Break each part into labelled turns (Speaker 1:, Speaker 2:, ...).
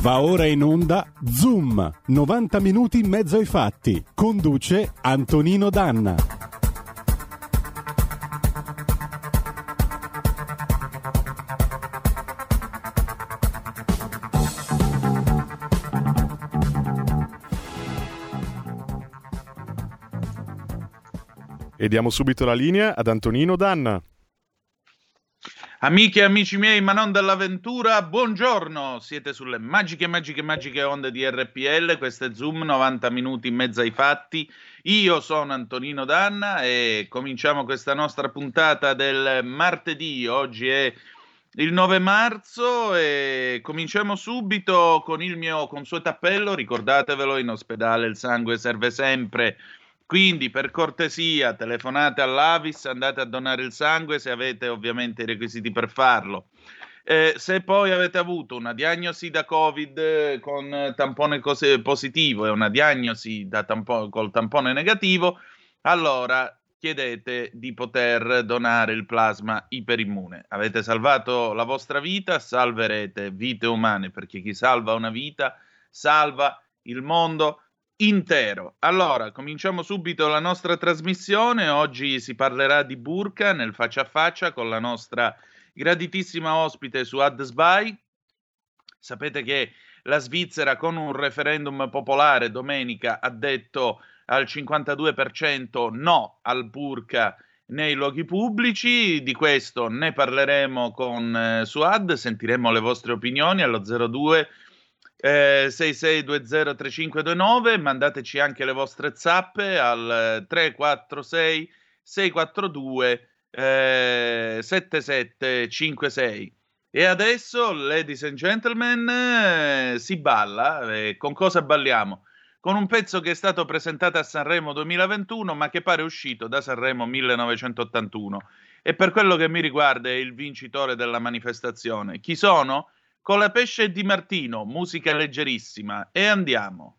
Speaker 1: Va ora in onda Zoom, 90 minuti in mezzo ai fatti. Conduce Antonino Danna.
Speaker 2: E diamo subito la linea ad Antonino Danna.
Speaker 3: Amiche e amici miei, ma non dell'avventura, buongiorno! Siete sulle magiche, magiche, magiche onde di RPL, questo è Zoom, 90 minuti in mezzo ai fatti. Io sono Antonino Danna e cominciamo questa nostra puntata del martedì. Oggi è il 9 marzo e cominciamo subito con il mio consueto appello. Ricordatevelo, in ospedale il sangue serve sempre quindi per cortesia telefonate all'Avis, andate a donare il sangue se avete ovviamente i requisiti per farlo. Eh, se poi avete avuto una diagnosi da Covid eh, con tampone cose positivo e una diagnosi tampo- col tampone negativo, allora chiedete di poter donare il plasma iperimmune. Avete salvato la vostra vita, salverete vite umane, perché chi salva una vita salva il mondo intero. Allora, cominciamo subito la nostra trasmissione. Oggi si parlerà di burka nel faccia a faccia con la nostra graditissima ospite su AdSby. Sapete che la Svizzera con un referendum popolare domenica ha detto al 52% no al burka nei luoghi pubblici, di questo ne parleremo con eh, Suad, sentiremo le vostre opinioni allo 02 eh, 66203529, mandateci anche le vostre zappe al 346 642 eh, 7756. E adesso, ladies and gentlemen, eh, si balla. Eh, con cosa balliamo? Con un pezzo che è stato presentato a Sanremo 2021, ma che pare uscito da Sanremo 1981. E per quello che mi riguarda è il vincitore della manifestazione. Chi sono? Con la pesce di Martino, musica leggerissima, e andiamo.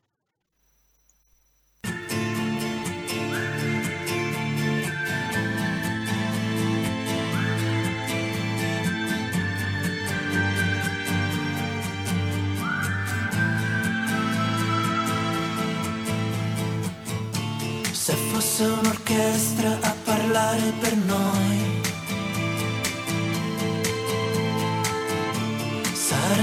Speaker 4: Se fosse un'orchestra a parlare per noi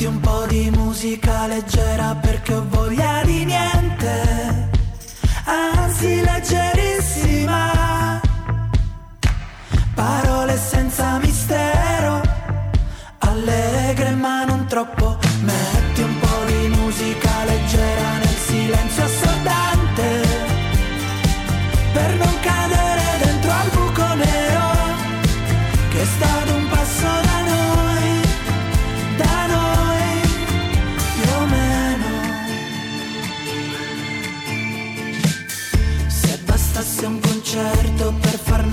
Speaker 4: Metti un po' di musica leggera perché ho voglia di niente, anzi leggerissima. Parole senza mistero,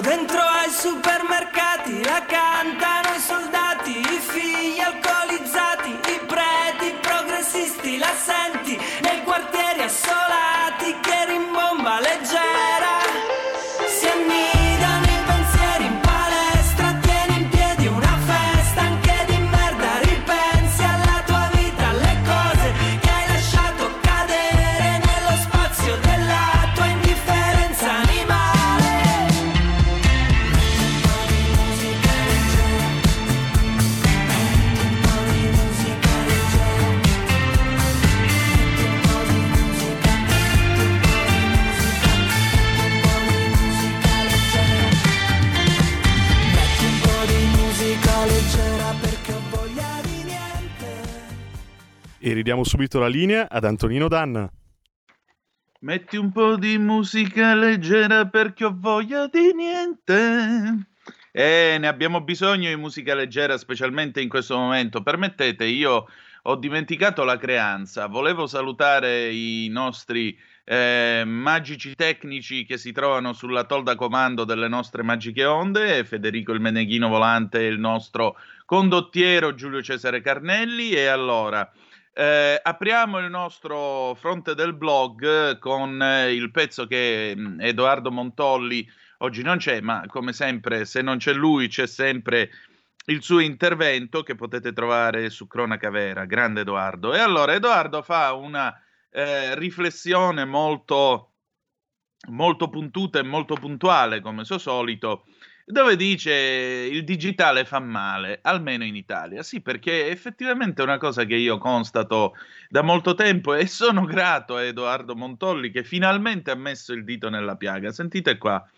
Speaker 4: dentro ai supermercati, la cantano i soldati, i figli alcolizzati, i preti, progressisti, la senti nei quartieri assolati
Speaker 2: E ridiamo subito la linea ad Antonino Danna.
Speaker 3: Metti un po' di musica leggera perché ho voglia di niente. E ne abbiamo bisogno di musica leggera, specialmente in questo momento. Permettete, io ho dimenticato la creanza. Volevo salutare i nostri eh, magici tecnici che si trovano sulla tolda comando delle nostre magiche onde, Federico il Meneghino Volante e il nostro condottiero Giulio Cesare Carnelli. E allora. Eh, apriamo il nostro fronte del blog con eh, il pezzo che mh, Edoardo Montolli oggi non c'è, ma come sempre, se non c'è lui, c'è sempre il suo intervento che potete trovare su Cronaca Vera. Grande Edoardo. E allora Edoardo fa una eh, riflessione molto, molto puntuta e molto puntuale, come suo solito, dove dice il digitale fa male, almeno in Italia. Sì, perché effettivamente è una cosa che io constato da molto tempo e sono grato a Edoardo Montolli che finalmente ha messo il dito nella piaga. Sentite qua.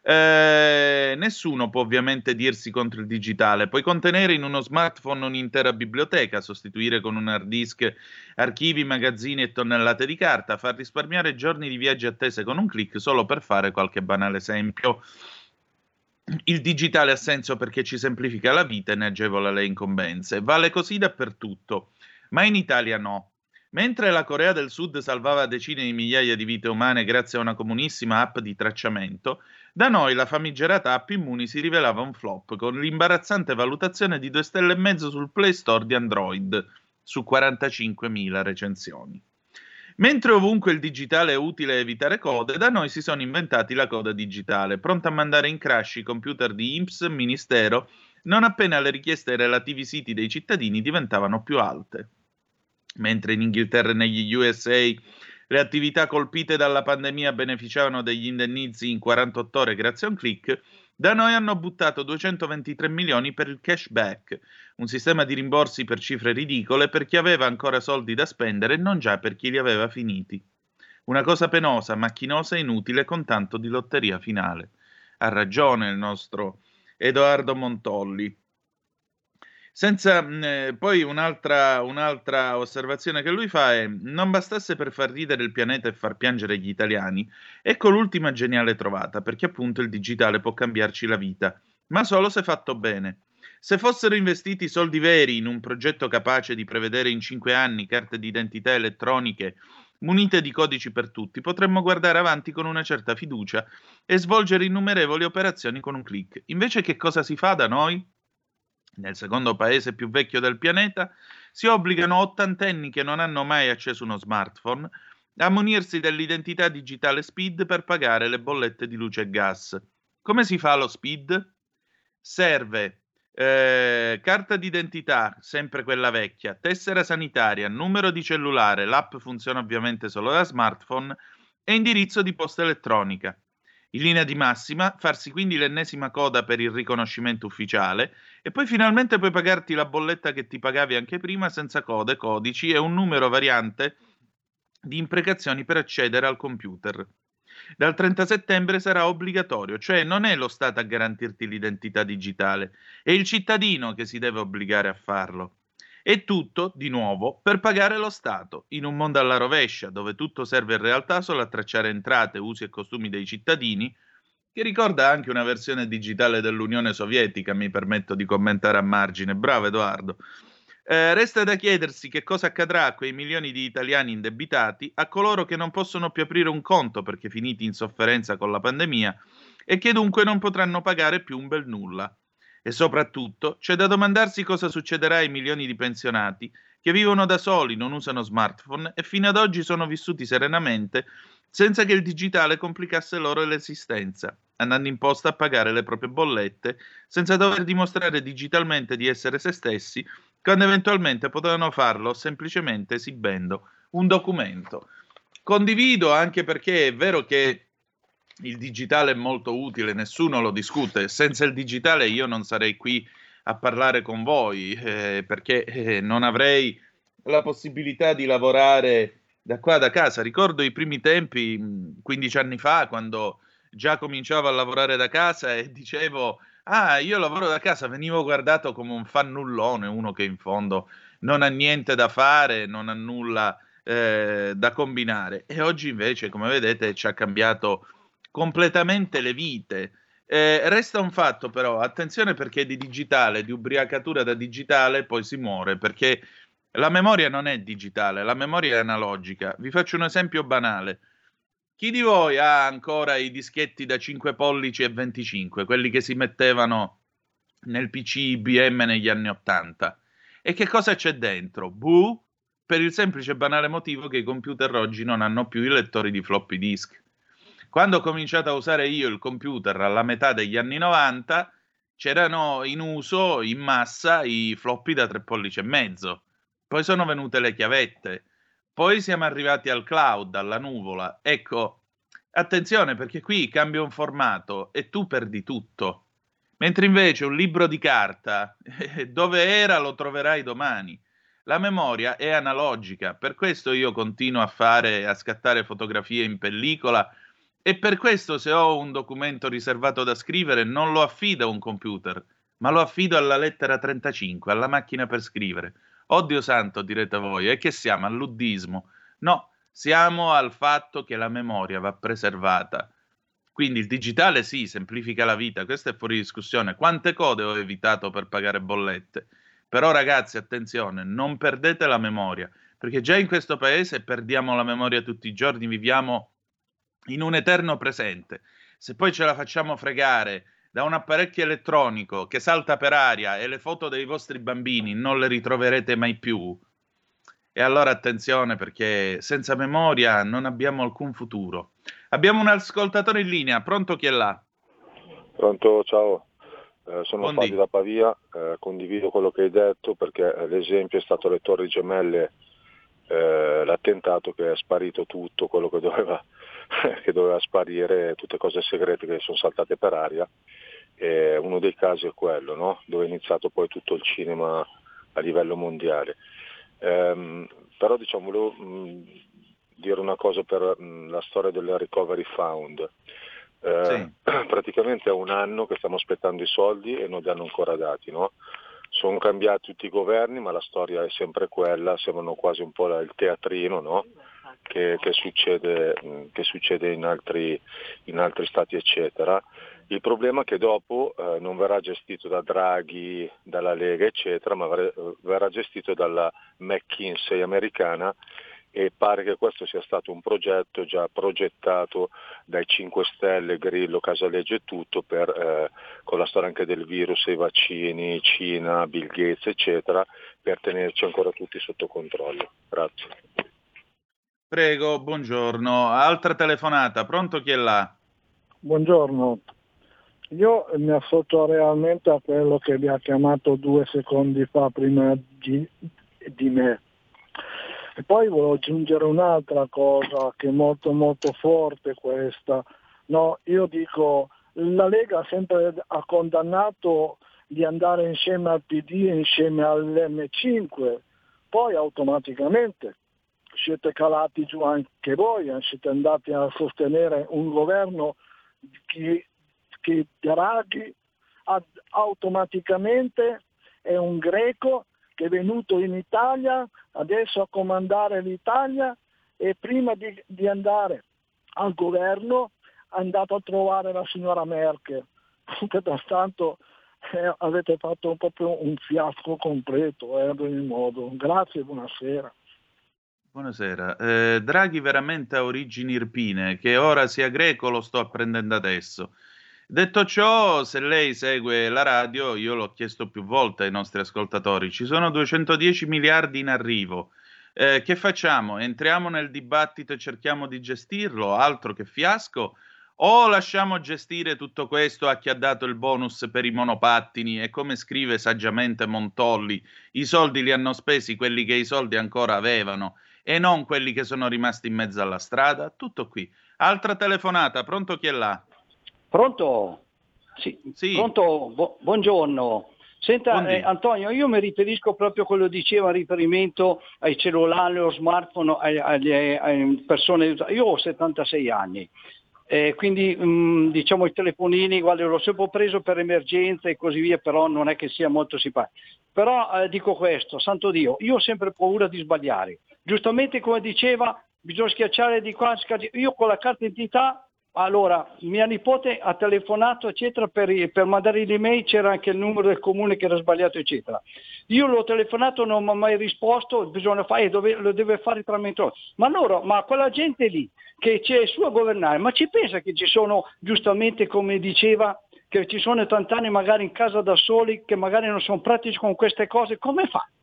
Speaker 3: Eh, nessuno può ovviamente dirsi contro il digitale. Puoi contenere in uno smartphone un'intera biblioteca, sostituire con un hard disk archivi, magazzini e tonnellate di carta, far risparmiare giorni di viaggi attese con un clic, solo per fare qualche banale esempio. Il digitale ha senso perché ci semplifica la vita e ne agevola le incombenze. Vale così dappertutto, ma in Italia no. Mentre la Corea del Sud salvava decine di migliaia di vite umane grazie a una comunissima app di tracciamento, da noi la famigerata app Immuni si rivelava un flop, con l'imbarazzante valutazione di 2 stelle e mezzo sul Play Store di Android, su 45.000 recensioni. Mentre ovunque il digitale è utile evitare code, da noi si sono inventati la coda digitale, pronta a mandare in crash i computer di INPS, Ministero, non appena le richieste ai relativi siti dei cittadini diventavano più alte. Mentre in Inghilterra e negli USA le attività colpite dalla pandemia beneficiavano degli indennizi in 48 ore grazie a un click, da noi hanno buttato 223 milioni per il cashback, un sistema di rimborsi per cifre ridicole per chi aveva ancora soldi da spendere e non già per chi li aveva finiti. Una cosa penosa, macchinosa e inutile con tanto di lotteria finale. Ha ragione il nostro Edoardo Montolli. Senza, eh, poi un'altra, un'altra osservazione che lui fa è: non bastasse per far ridere il pianeta e far piangere gli italiani, ecco l'ultima geniale trovata, perché appunto il digitale può cambiarci la vita, ma solo se fatto bene. Se fossero investiti soldi veri in un progetto capace di prevedere in cinque anni carte d'identità elettroniche munite di codici per tutti, potremmo guardare avanti con una certa fiducia e svolgere innumerevoli operazioni con un clic. Invece che cosa si fa da noi? Nel secondo paese più vecchio del pianeta, si obbligano ottantenni che non hanno mai acceso uno smartphone a munirsi dell'identità digitale SPID per pagare le bollette di luce e gas. Come si fa lo SPID? Serve eh, carta d'identità, sempre quella vecchia, tessera sanitaria, numero di cellulare, l'app funziona ovviamente solo da smartphone, e indirizzo di posta elettronica. In linea di massima, farsi quindi l'ennesima coda per il riconoscimento ufficiale e poi finalmente puoi pagarti la bolletta che ti pagavi anche prima senza code, codici e un numero variante di imprecazioni per accedere al computer. Dal 30 settembre sarà obbligatorio, cioè non è lo Stato a garantirti l'identità digitale, è il cittadino che si deve obbligare a farlo. E tutto, di nuovo, per pagare lo Stato, in un mondo alla rovescia, dove tutto serve in realtà solo a tracciare entrate, usi e costumi dei cittadini, che ricorda anche una versione digitale dell'Unione Sovietica, mi permetto di commentare a margine. Bravo Edoardo. Eh, resta da chiedersi che cosa accadrà a quei milioni di italiani indebitati, a coloro che non possono più aprire un conto perché finiti in sofferenza con la pandemia e che dunque non potranno pagare più un bel nulla. E soprattutto c'è da domandarsi cosa succederà ai milioni di pensionati che vivono da soli, non usano smartphone e fino ad oggi sono vissuti serenamente senza che il digitale complicasse loro l'esistenza, andando in posta a pagare le proprie bollette senza dover dimostrare digitalmente di essere se stessi, quando eventualmente potevano farlo semplicemente esibendo un documento. Condivido anche perché è vero che il digitale è molto utile, nessuno lo discute. Senza il digitale io non sarei qui a parlare con voi eh, perché eh, non avrei la possibilità di lavorare da qua da casa. Ricordo i primi tempi, 15 anni fa, quando già cominciavo a lavorare da casa e dicevo ah, io lavoro da casa, venivo guardato come un fannullone, uno che in fondo non ha niente da fare, non ha nulla eh, da combinare. E oggi invece, come vedete, ci ha cambiato completamente le vite. Eh, resta un fatto però, attenzione perché di digitale, di ubriacatura da digitale, poi si muore, perché la memoria non è digitale, la memoria è analogica. Vi faccio un esempio banale. Chi di voi ha ancora i dischetti da 5 pollici e 25, quelli che si mettevano nel PC IBM negli anni 80? E che cosa c'è dentro? Buh, per il semplice e banale motivo che i computer oggi non hanno più i lettori di floppy disk. Quando ho cominciato a usare io il computer alla metà degli anni 90, c'erano in uso in massa i floppy da 3 pollici e mezzo. Poi sono venute le chiavette. Poi siamo arrivati al cloud, alla nuvola. Ecco, attenzione perché qui cambia un formato e tu perdi tutto. Mentre invece un libro di carta, dove era lo troverai domani. La memoria è analogica, per questo io continuo a fare, a scattare fotografie in pellicola e per questo se ho un documento riservato da scrivere non lo affido a un computer, ma lo affido alla lettera 35, alla macchina per scrivere. Oddio santo, direte voi, e che siamo al luddismo? No, siamo al fatto che la memoria va preservata. Quindi il digitale sì, semplifica la vita, questo è fuori discussione. Quante code ho evitato per pagare bollette? Però ragazzi, attenzione, non perdete la memoria, perché già in questo paese perdiamo la memoria tutti i giorni, viviamo in un eterno presente. Se poi ce la facciamo fregare da un apparecchio elettronico che salta per aria e le foto dei vostri bambini non le ritroverete mai più, e allora attenzione perché senza memoria non abbiamo alcun futuro. Abbiamo un ascoltatore in linea, pronto chi è là?
Speaker 5: Pronto, ciao. Eh, sono Buondì. Fabio da Pavia, eh, condivido quello che hai detto perché l'esempio è stato le torri gemelle, eh, l'attentato che è sparito tutto quello che doveva che doveva sparire, tutte cose segrete che sono saltate per aria. E uno dei casi è quello, no? dove è iniziato poi tutto il cinema a livello mondiale. Ehm, però diciamo, volevo mh, dire una cosa per mh, la storia del Recovery Fund. Eh, sì. Praticamente è un anno che stiamo aspettando i soldi e non li hanno ancora dati. No? Sono cambiati tutti i governi, ma la storia è sempre quella, sembrano quasi un po' il teatrino, no? Che, che, succede, che succede in, altri, in, altri, stati eccetera. Il problema è che dopo eh, non verrà gestito da Draghi, dalla Lega eccetera, ma verrà gestito dalla McKinsey americana e pare che questo sia stato un progetto già progettato dai 5 Stelle, Grillo, Casaleggio e tutto per, eh, con la storia anche del virus, i vaccini, Cina, Bill Gates eccetera, per tenerci ancora tutti sotto controllo. Grazie.
Speaker 3: Prego, buongiorno. Altra telefonata, pronto chi è là?
Speaker 6: Buongiorno. Io mi associo realmente a quello che vi ha chiamato due secondi fa prima di, di me. E poi volevo aggiungere un'altra cosa che è molto molto forte questa, No, io dico, la Lega sempre ha condannato di andare insieme al PD e insieme all'M5, poi automaticamente siete calati giù anche voi, eh, siete andati a sostenere un governo che, che Draghi automaticamente è un greco che è venuto in Italia adesso a comandare l'Italia e prima di, di andare al governo è andato a trovare la signora Merkel. Pertanto eh, avete fatto proprio un fiasco completo, eh, ad ogni modo. Grazie e buonasera.
Speaker 3: Buonasera. Eh, Draghi veramente ha origini irpine, che ora sia greco lo sto apprendendo adesso. Detto ciò, se lei segue la radio, io l'ho chiesto più volte ai nostri ascoltatori, ci sono 210 miliardi in arrivo. Eh, che facciamo? Entriamo nel dibattito e cerchiamo di gestirlo? Altro che fiasco? O lasciamo gestire tutto questo a chi ha dato il bonus per i monopattini e come scrive saggiamente Montolli, i soldi li hanno spesi quelli che i soldi ancora avevano e non quelli che sono rimasti in mezzo alla strada? Tutto qui. Altra telefonata, pronto chi è là?
Speaker 7: Pronto? Sì. sì. Pronto? Bu- buongiorno. Senta eh, Antonio, io mi riferisco proprio a quello che diceva riferimento ai cellulari, allo smartphone, alle persone. Io ho 76 anni eh, quindi mh, mm, diciamo i telefonini, guarda, l'ho sempre preso per emergenza e così via, però non è che sia molto simpatico. Però eh, dico questo, santo Dio, io ho sempre paura di sbagliare. Giustamente come diceva, bisogna schiacciare di qua, io con la carta d'identità allora, mia nipote ha telefonato, eccetera, per, per, mandare l'email, c'era anche il numero del comune che era sbagliato, eccetera. Io l'ho telefonato, non mi ha mai risposto, bisogna fare, dove, lo deve fare tramite Ma loro, ma quella gente lì che c'è su a governare, ma ci pensa che ci sono, giustamente come diceva, che ci sono tant'anni magari in casa da soli, che magari non sono pratici con queste cose, come fanno?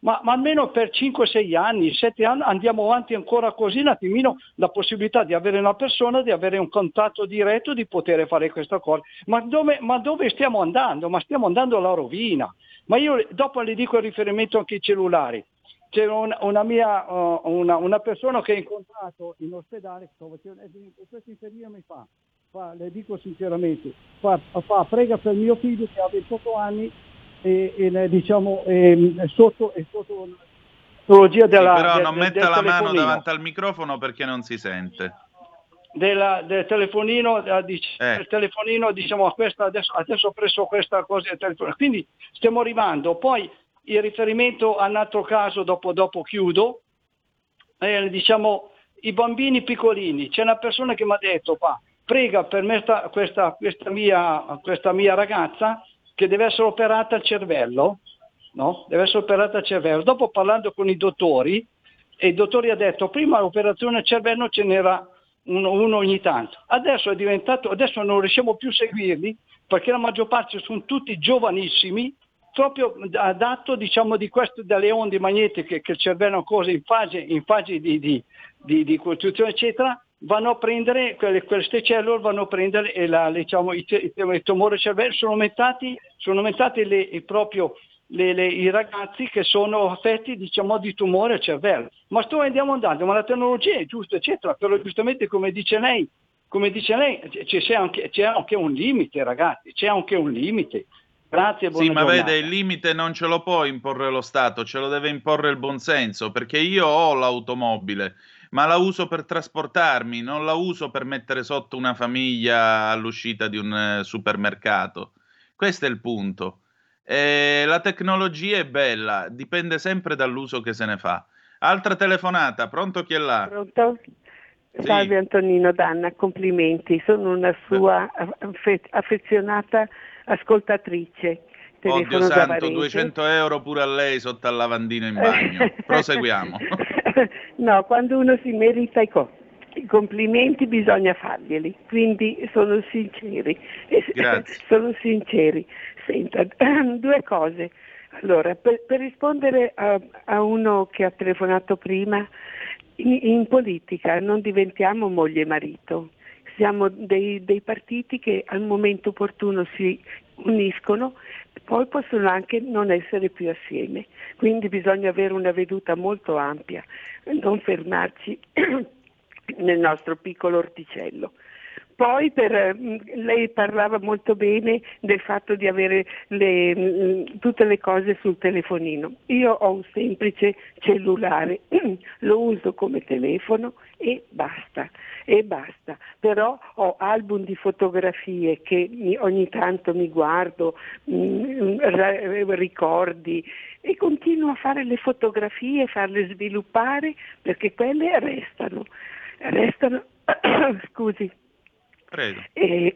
Speaker 7: Ma, ma, almeno per 5-6 anni, 7 anni andiamo avanti ancora così, un attimino la possibilità di avere una persona, di avere un contatto diretto, di poter fare questa cosa. Ma dove, ma dove stiamo andando? Ma stiamo andando alla rovina. Ma io dopo le dico il riferimento anche ai cellulari. C'è una, una, mia, uh, una, una, persona che ho incontrato in ospedale, questo infermiere mi fa, fa, le dico sinceramente, fa, fa, prega per mio figlio che ha 28 anni e, e diciamo e, sotto, e sotto
Speaker 3: tecnologia della sì, però de, non de, metta la mano davanti al microfono perché non si sente.
Speaker 7: Della, del telefonino, eh, eh. del telefonino diciamo questa, adesso, adesso ho preso questa cosa del quindi stiamo arrivando. Poi il riferimento a un altro caso dopo, dopo chiudo. Eh, diciamo i bambini piccolini c'è una persona che mi ha detto pa, prega per me sta, questa, questa, mia, questa mia ragazza che deve essere operata al cervello, no? Deve essere operata al cervello. Dopo parlando con i dottori, e i dottori ha detto prima l'operazione al cervello ce n'era uno, uno, ogni tanto. Adesso è diventato, adesso non riusciamo più a seguirli perché la maggior parte sono tutti giovanissimi, proprio adatto diciamo di queste delle onde magnetiche che il cervello ancora in fase, in fase di, di, di, di costruzione eccetera, vanno a prendere, quelle, queste cellule vanno a prendere la, diciamo, i, i, i tumori cervelli, sono aumentati, sono aumentati le, proprio le, le, i ragazzi che sono affetti diciamo, di tumore al cervello. Ma sto andiamo andando, ma la tecnologia è giusta, eccetera, però giustamente come dice lei, come dice lei c'è, anche, c'è anche un limite ragazzi, c'è anche un limite. Grazie,
Speaker 3: buona
Speaker 7: Sì,
Speaker 3: ma giornata. vede, il limite non ce lo può imporre lo Stato, ce lo deve imporre il buonsenso, perché io ho l'automobile ma la uso per trasportarmi, non la uso per mettere sotto una famiglia all'uscita di un eh, supermercato. Questo è il punto. E la tecnologia è bella, dipende sempre dall'uso che se ne fa. Altra telefonata, pronto chi è là?
Speaker 8: Pronto? Salve Antonino Danna, complimenti, sono una sua affezionata ascoltatrice.
Speaker 3: Oddio santo, 200 euro pure a lei sotto al lavandino in bagno. Proseguiamo.
Speaker 8: no, quando uno si merita i, co- i complimenti bisogna farglieli, quindi sono sinceri.
Speaker 3: Grazie.
Speaker 8: sono sinceri. Senta, due cose. Allora, per, per rispondere a, a, uno che ha telefonato prima, in, in, politica non diventiamo moglie e marito, siamo dei, dei partiti che al momento opportuno si uniscono poi possono anche non essere più assieme, quindi bisogna avere una veduta molto ampia, non fermarci nel nostro piccolo orticello. Poi per, mm, lei parlava molto bene del fatto di avere le, mm, tutte le cose sul telefonino. Io ho un semplice cellulare, lo uso come telefono e basta, e basta. Però ho album di fotografie che ogni tanto mi guardo, ricordi e continuo a fare le fotografie, farle sviluppare perché quelle restano, restano, scusi.
Speaker 3: Prego.
Speaker 8: E,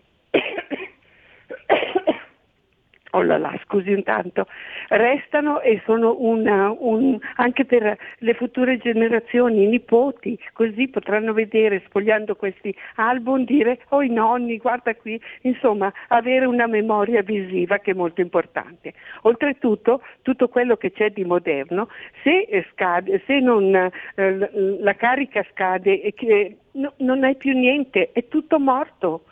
Speaker 8: oh là là, scusi un tanto, restano e sono una, un, anche per le future generazioni, i nipoti, così potranno vedere sfogliando questi album, dire oh i nonni, guarda qui, insomma avere una memoria visiva che è molto importante. Oltretutto tutto quello che c'è di moderno, se, scade, se non, eh, la carica scade e che, no, non hai più niente, è tutto morto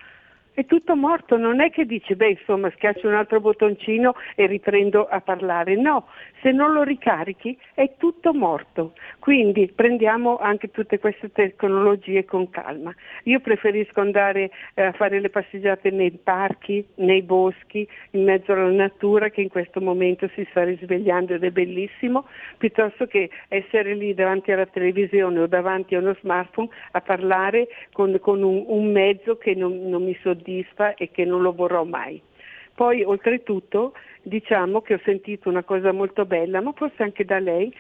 Speaker 8: è tutto morto, non è che dici, beh insomma schiaccio un altro bottoncino e riprendo a parlare, no, se non lo ricarichi è tutto morto, quindi prendiamo anche tutte queste tecnologie con calma. Io preferisco andare eh, a fare le passeggiate nei parchi, nei boschi, in mezzo alla natura che in questo momento si sta risvegliando ed è bellissimo, piuttosto che essere lì davanti alla televisione o davanti a uno smartphone a parlare con, con un, un, mezzo che non, non mi soddisfa soddisfa e che non lo vorrò mai. Poi oltretutto diciamo che ho sentito una cosa molto bella, ma forse anche da lei,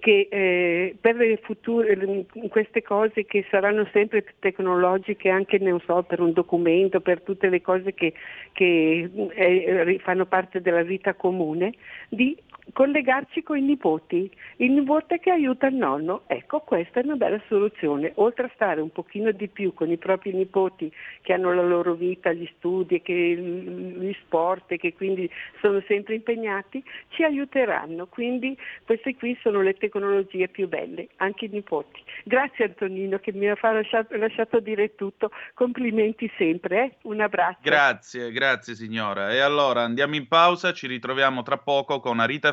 Speaker 8: che eh, per le future, queste cose che saranno sempre tecnologiche, anche so, per un documento, per tutte le cose che, che eh, fanno parte della vita comune, di collegarci con i nipoti, il nipote che aiuta il nonno, ecco questa è una bella soluzione, oltre a stare un pochino di più con i propri nipoti che hanno la loro vita, gli studi, che, gli sport e che quindi sono sempre impegnati, ci aiuteranno, quindi queste qui sono le tecnologie più belle, anche i nipoti. Grazie Antonino che mi ha lasciato, lasciato dire tutto, complimenti sempre, eh? un abbraccio.
Speaker 3: Grazie, grazie signora. E allora andiamo in pausa, ci ritroviamo tra poco con Arita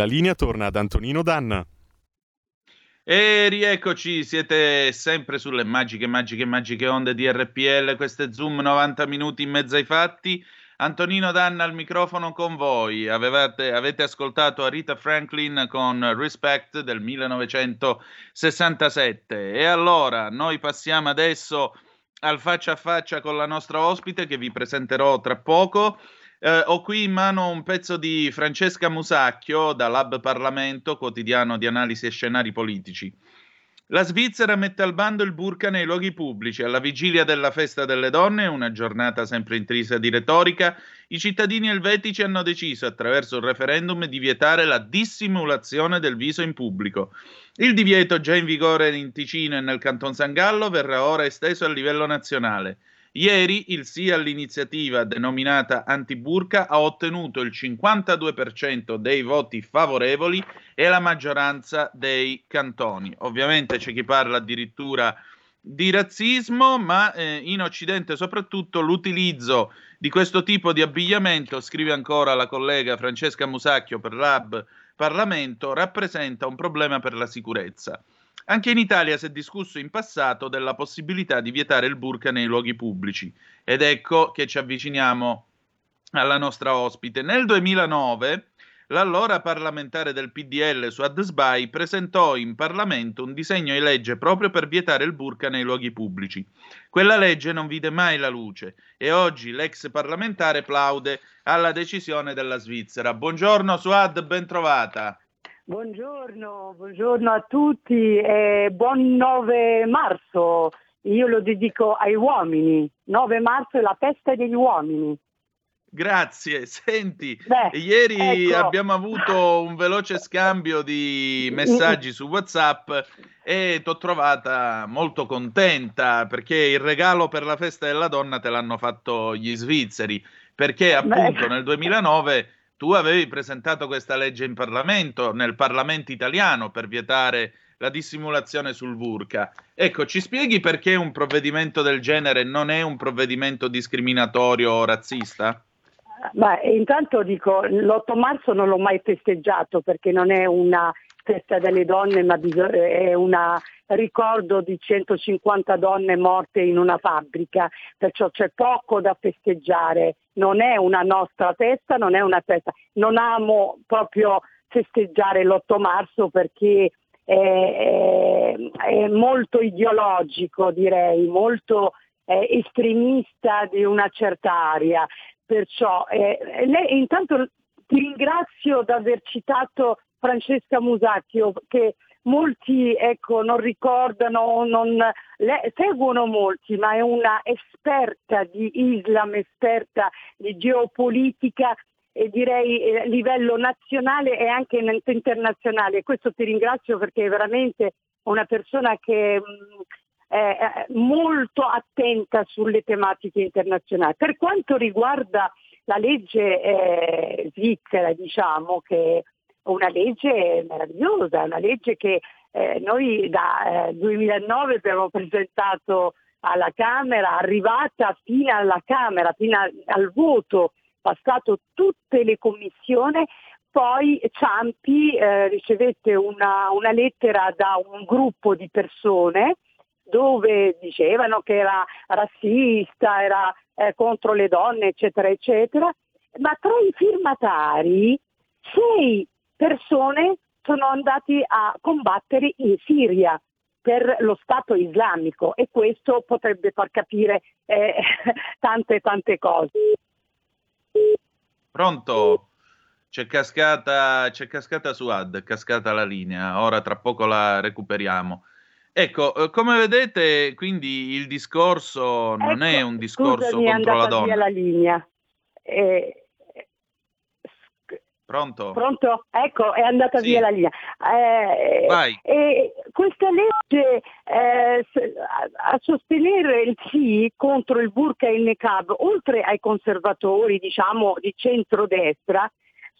Speaker 2: La linea torna ad Antonino Danna.
Speaker 3: E rieccoci, siete sempre sulle magiche, magiche, magiche onde di RPL, questo è Zoom 90 minuti in mezzo ai fatti. Antonino Danna al microfono con voi. Avevate, avete ascoltato Rita Franklin con Respect del 1967. E allora noi passiamo adesso al faccia a faccia con la nostra ospite che vi presenterò tra poco. Eh, ho qui in mano un pezzo di Francesca Musacchio da Lab Parlamento, quotidiano di analisi e scenari politici. La Svizzera mette al bando il burka nei luoghi pubblici. Alla vigilia della festa delle donne, una giornata sempre intrisa di retorica, i cittadini elvetici hanno deciso, attraverso il referendum, di vietare la dissimulazione del viso in pubblico. Il divieto, già in vigore in Ticino e nel Canton San Gallo, verrà ora esteso a livello nazionale. Ieri il sì all'iniziativa denominata Antiburca ha ottenuto il 52% dei voti favorevoli e la maggioranza dei cantoni. Ovviamente c'è chi parla addirittura di razzismo, ma eh, in Occidente soprattutto l'utilizzo di questo tipo di abbigliamento, scrive ancora la collega Francesca Musacchio per l'Hub Parlamento, rappresenta un problema per la sicurezza. Anche in Italia si è discusso in passato della possibilità di vietare il burka nei luoghi pubblici ed ecco che ci avviciniamo alla nostra ospite. Nel 2009 l'allora parlamentare del PDL Suad Sbai presentò in Parlamento un disegno di legge proprio per vietare il burka nei luoghi pubblici. Quella legge non vide mai la luce e oggi l'ex parlamentare plaude alla decisione della Svizzera. Buongiorno Suad, ben trovata.
Speaker 9: Buongiorno, buongiorno a tutti e buon 9 marzo. Io lo dedico ai uomini. 9 marzo è la festa degli uomini.
Speaker 3: Grazie, senti, Beh, ieri ecco. abbiamo avuto un veloce scambio di messaggi su WhatsApp e ti ho trovata molto contenta perché il regalo per la festa della donna te l'hanno fatto gli svizzeri, perché appunto Beh. nel 2009 tu avevi presentato questa legge in Parlamento, nel Parlamento italiano, per vietare la dissimulazione sul Burka. Ecco, ci spieghi perché un provvedimento del genere non è un provvedimento discriminatorio o razzista?
Speaker 9: Beh, intanto dico, l'8 marzo non l'ho mai festeggiato perché non è una festa delle donne, ma è un ricordo di 150 donne morte in una fabbrica, perciò c'è poco da festeggiare non è una nostra festa, non è una festa. Non amo proprio festeggiare l'8 marzo perché è, è, è molto ideologico, direi, molto eh, estremista di una certa area. Perciò eh, lei, intanto ti ringrazio di aver citato Francesca Musacchio che molti ecco, non ricordano, non, le, seguono molti, ma è una esperta di Islam, esperta di geopolitica e direi eh, a livello nazionale e anche internazionale. Questo ti ringrazio perché è veramente una persona che mm, è molto attenta sulle tematiche internazionali. Per quanto riguarda la legge eh, svizzera, diciamo che una legge meravigliosa, una legge che eh, noi da eh, 2009 abbiamo presentato alla Camera, arrivata fino alla Camera, fino a, al voto, passato tutte le commissioni, poi Ciampi eh, ricevette una, una, lettera da un gruppo di persone dove dicevano che era razzista, era eh, contro le donne, eccetera, eccetera, ma tra i firmatari sei persone sono andati a combattere in Siria per lo Stato islamico e questo potrebbe far capire eh, tante tante cose.
Speaker 3: Pronto? C'è cascata, c'è cascata su ad, è cascata la linea, ora tra poco la recuperiamo. Ecco, eh, come vedete, quindi il discorso non ecco, è un discorso scusami, contro la donna. Via
Speaker 9: la linea. Eh,
Speaker 3: Pronto?
Speaker 9: Pronto? Ecco, è andata sì. via la linea. Eh, Vai. Eh, questa legge eh, a, sostenere il sì contro il burka e il niqab, oltre ai conservatori, diciamo, di centrodestra,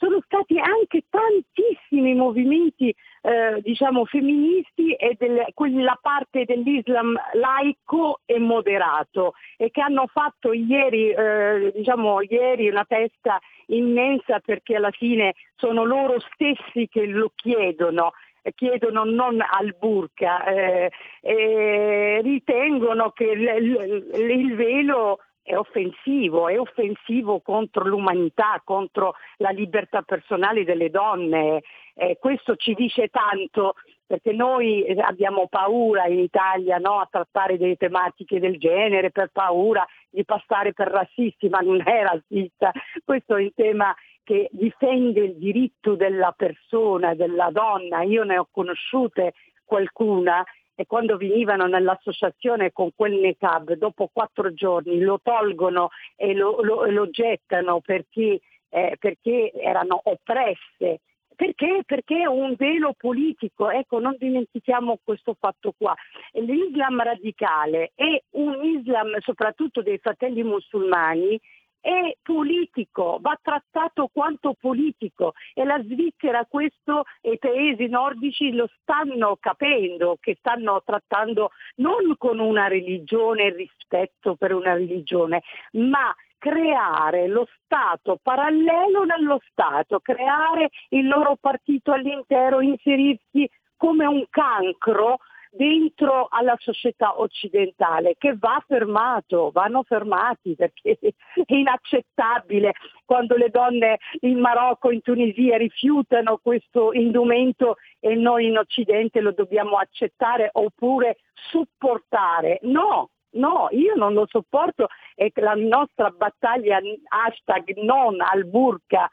Speaker 9: sono stati anche tantissimi movimenti eh, diciamo femministi e del, quella parte dell'Islam laico e moderato e che hanno fatto ieri, eh, diciamo, ieri una festa immensa perché alla fine sono loro stessi che lo chiedono chiedono non al burka, eh, eh, ritengono che il, il, il velo è offensivo, è offensivo contro l'umanità, contro la libertà personale delle donne. Eh, questo ci dice tanto perché noi abbiamo paura in Italia no, a trattare delle tematiche del genere per paura di passare per rassisti, ma non è razzista, questo è un tema che difende il diritto della persona, della donna. Io ne ho conosciute qualcuna e quando venivano nell'associazione con quel NECAB, dopo quattro giorni lo tolgono e lo, lo, lo gettano perché, eh, perché erano oppresse. Perché? Perché è un velo politico, ecco non dimentichiamo questo fatto qua. L'Islam radicale è un Islam soprattutto dei fratelli musulmani è politico, va trattato quanto politico. E la Svizzera questo e i paesi nordici lo stanno capendo, che stanno trattando non con una religione rispetto per una religione, ma creare lo Stato parallelo nello Stato, creare il loro partito all'intero, inserirsi come un cancro dentro alla società occidentale che va fermato, vanno fermati perché è inaccettabile quando le donne in Marocco, in Tunisia rifiutano questo indumento e noi in Occidente lo dobbiamo accettare oppure supportare. No, No, io non lo sopporto e la nostra battaglia hashtag non al burka,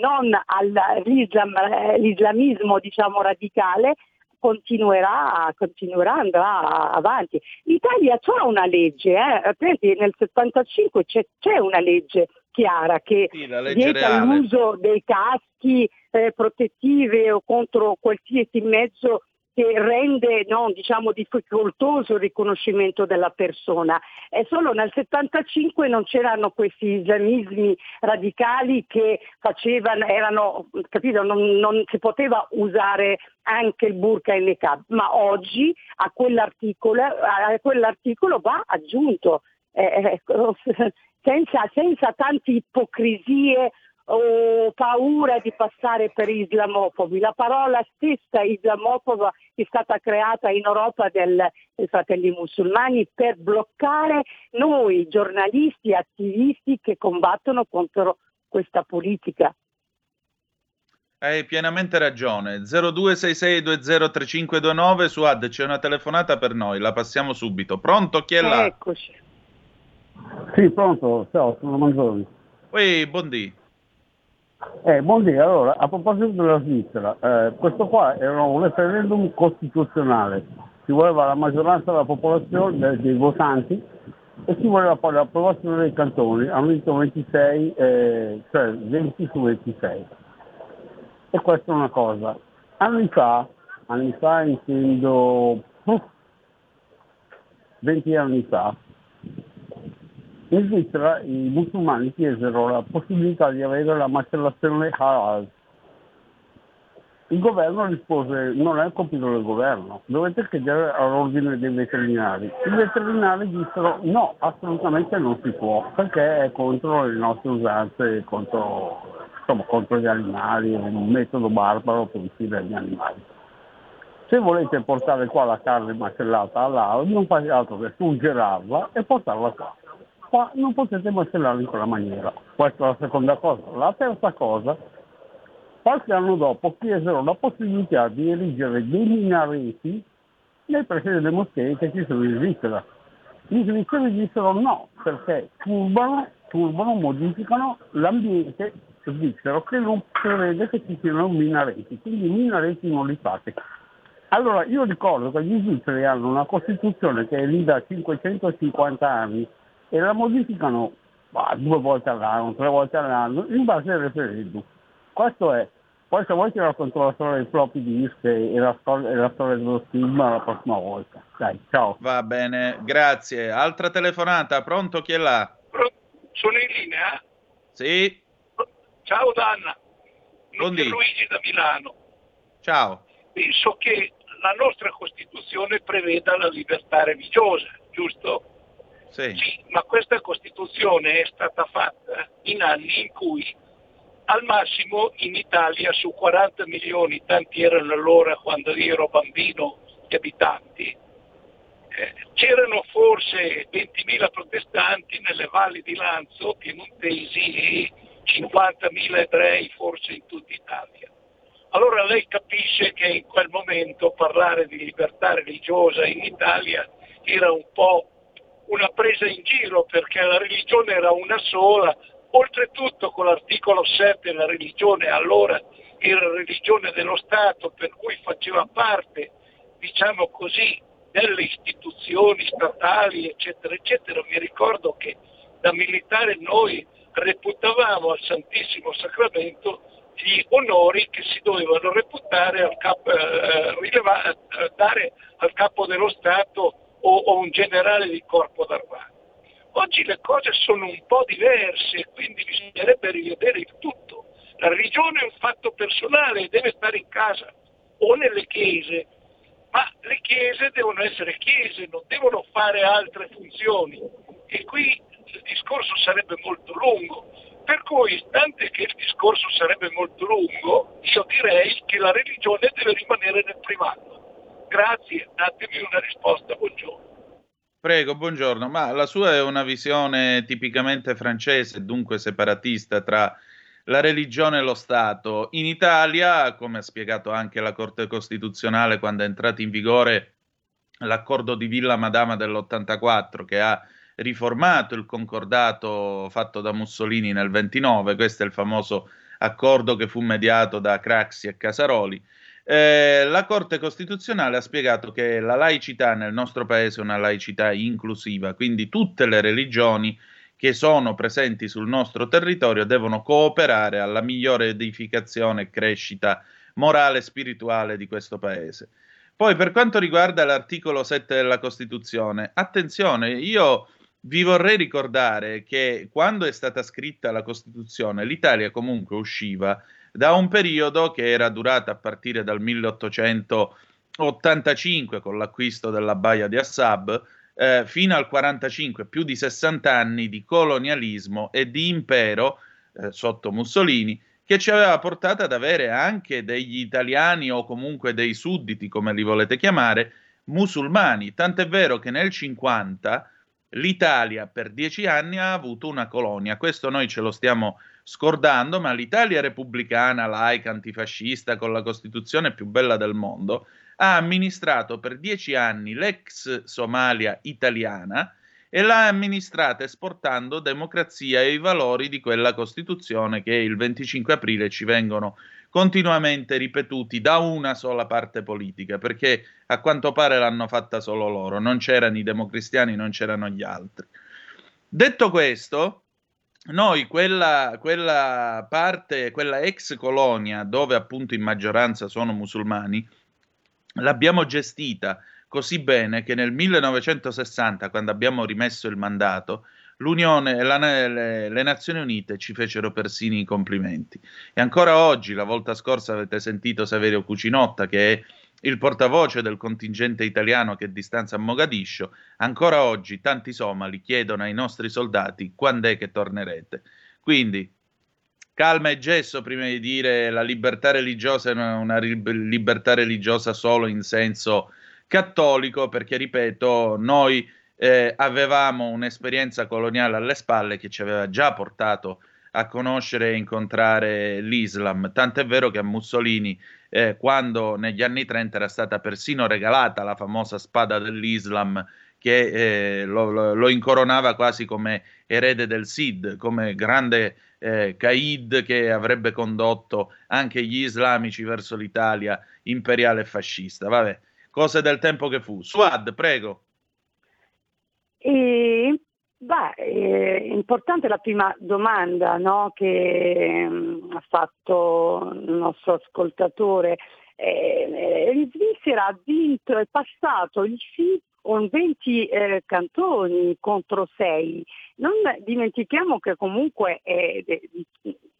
Speaker 9: non all'islamismo diciamo radicale continuerà, continuerà, andrà avanti. L'Italia ha una legge, eh? nel 75 c'è, c'è, una legge chiara che
Speaker 3: sì,
Speaker 9: vieta l'uso dei caschi eh, protettivi o contro qualsiasi mezzo che rende no, diciamo, difficoltoso il riconoscimento della persona. E solo nel 75 non c'erano questi islamismi radicali che facevano, erano, capito, non, non si poteva usare anche il burka e il niqab, ma oggi a quell'articolo, a quell'articolo va aggiunto. Eh, eh senza, senza tante ipocrisie o paura di passare per islamofobi. La parola stessa islamofoba è stata creata in Europa del, dai fratelli musulmani per bloccare noi giornalisti e attivisti che combattono contro questa politica.
Speaker 3: Hai pienamente ragione. 0266203529 su Ad c'è una telefonata per noi, la passiamo subito. Pronto? Chi è là?
Speaker 9: Eccoci.
Speaker 10: Sì, pronto. Ciao, sono Manzoni.
Speaker 3: Ui, buondì.
Speaker 10: Eh, buondì, allora, a proposito della Svizzera, eh, questo qua era un referendum costituzionale, ci voleva la maggioranza della popolazione, dei, votanti, e ci voleva poi l'approvazione dei cantoni, hanno vinto 26, eh, cioè 20 su 26. E questa è una cosa. Anni fa, anni fa intendo 20 anni fa, in Svizzera i musulmani chiesero la possibilità di avere la macellazione halal. Il governo rispose non è il compito del governo, dovete chiedere all'ordine dei veterinari. I veterinari dissero no, assolutamente non si può, perché è contro le nostre usanze, contro, insomma, contro gli animali, è un metodo barbaro per uccidere gli animali. Se volete portare qua la carne macellata all'ala, non fate altro che surgelarla e portarla qua qua non potete macellare in quella maniera. Questa è la seconda cosa. La terza cosa, qualche anno dopo chiesero la possibilità di erigere dei minareti nei pressi delle moschee che ci sono in Svizzera. Gli svizzeri dissero no, perché turbano, turbano, modificano l'ambiente svizzero che non prevede che ci siano minareti, quindi minareti non li fate. Allora io ricordo che gli svizzeri hanno una Costituzione che è lì da 550 anni e la modificano bah, due volte all'anno, tre volte all'anno, in base al referendum. Questo è. Poi se vuoi ti racconto la storia dei floppy disk e la, storia, e la storia dello stigma la prossima volta. Dai, ciao.
Speaker 3: Va bene, grazie. Altra telefonata, pronto chi è là?
Speaker 11: Sono in linea?
Speaker 3: Sì.
Speaker 11: Ciao Danna.
Speaker 3: Buondì.
Speaker 11: Luigi da Milano.
Speaker 3: Ciao.
Speaker 11: Penso che la nostra Costituzione preveda la libertà religiosa, giusto? Sì. ma questa Costituzione è stata fatta in anni in cui al massimo in Italia su 40 milioni, tanti erano allora quando io ero bambino, di abitanti, eh, c'erano forse 20.000 protestanti nelle valli di Lanzo, piemontesi e 50.000 ebrei forse in tutta Italia. Allora lei capisce che in quel momento parlare di libertà religiosa in Italia era un po' una presa in giro perché la religione era una sola, oltretutto con l'articolo 7 la religione allora era religione dello Stato per cui faceva parte, diciamo così, delle istituzioni statali, eccetera, eccetera. Mi ricordo che da militare noi reputavamo al Santissimo Sacramento gli onori che si dovevano reputare al capo, eh, rileva, eh, dare al capo dello Stato o, o un generale di corpo d'armata. Oggi le cose sono un po' diverse, quindi bisognerebbe rivedere il tutto. La religione è un fatto personale, deve stare in casa o nelle chiese, ma le chiese devono essere chiese, non devono fare altre funzioni. E qui il discorso sarebbe molto lungo. Per cui, stante che il discorso sarebbe molto lungo, io direi che la religione deve rimanere nel privato. Grazie, datemi una risposta, buongiorno.
Speaker 3: Prego, buongiorno. Ma la sua è una visione tipicamente francese, dunque separatista tra la religione e lo Stato. In Italia, come ha spiegato anche la Corte Costituzionale quando è entrato in vigore l'accordo di Villa Madama dell'84 che ha riformato il concordato fatto da Mussolini nel 29, questo è il famoso accordo che fu mediato da Craxi e Casaroli. Eh, la Corte Costituzionale ha spiegato che la laicità nel nostro paese è una laicità inclusiva, quindi tutte le religioni che sono presenti sul nostro territorio devono cooperare alla migliore edificazione e crescita morale e spirituale di questo paese. Poi per quanto riguarda l'articolo 7 della Costituzione, attenzione, io vi vorrei ricordare che quando è stata scritta la Costituzione, l'Italia comunque usciva da un periodo che era durato a partire dal 1885 con l'acquisto della baia di Assab, eh, fino al 45, più di 60 anni di colonialismo e di impero eh, sotto Mussolini, che ci aveva portato ad avere anche degli italiani o comunque dei sudditi, come li volete chiamare, musulmani. Tant'è vero che nel 50 l'Italia per dieci anni ha avuto una colonia. Questo noi ce lo stiamo scordando, ma l'Italia repubblicana, laica, antifascista, con la Costituzione più bella del mondo, ha amministrato per dieci anni l'ex Somalia italiana e l'ha amministrata esportando democrazia e i valori di quella Costituzione che il 25 aprile ci vengono continuamente ripetuti da una sola parte politica, perché a quanto pare l'hanno fatta solo loro, non c'erano i democristiani, non c'erano gli altri. Detto questo, noi quella, quella parte, quella ex colonia dove appunto in maggioranza sono musulmani, l'abbiamo gestita così bene che nel 1960, quando abbiamo rimesso il mandato, l'Unione, la, le, le, Nazioni Unite ci fecero persino i complimenti. E ancora oggi, la volta scorsa avete sentito Saverio Cucinotta, che è il portavoce del contingente italiano che è di stanza a Mogadiscio, ancora oggi tanti somali chiedono ai nostri soldati quando è che tornerete. Quindi calma e gesso prima di dire la libertà religiosa è una, una libertà religiosa solo in senso cattolico, perché ripeto, noi eh, avevamo un'esperienza coloniale alle spalle che ci aveva già portato a conoscere e incontrare l'Islam. Tant'è vero che a Mussolini, eh, quando negli anni 30 era stata persino regalata la famosa spada dell'Islam, che eh, lo, lo, incoronava quasi come erede del Sid, come grande eh, Caid che avrebbe condotto anche gli islamici verso l'Italia imperiale e fascista. Vabbè, cose del tempo che fu. Suad, prego.
Speaker 9: E, beh, è importante la prima domanda no, che um, ha fatto il nostro ascoltatore. Eh, in Svizzera ha vinto, è passato il sì con 20 eh, cantoni contro 6. Non dimentichiamo che comunque è,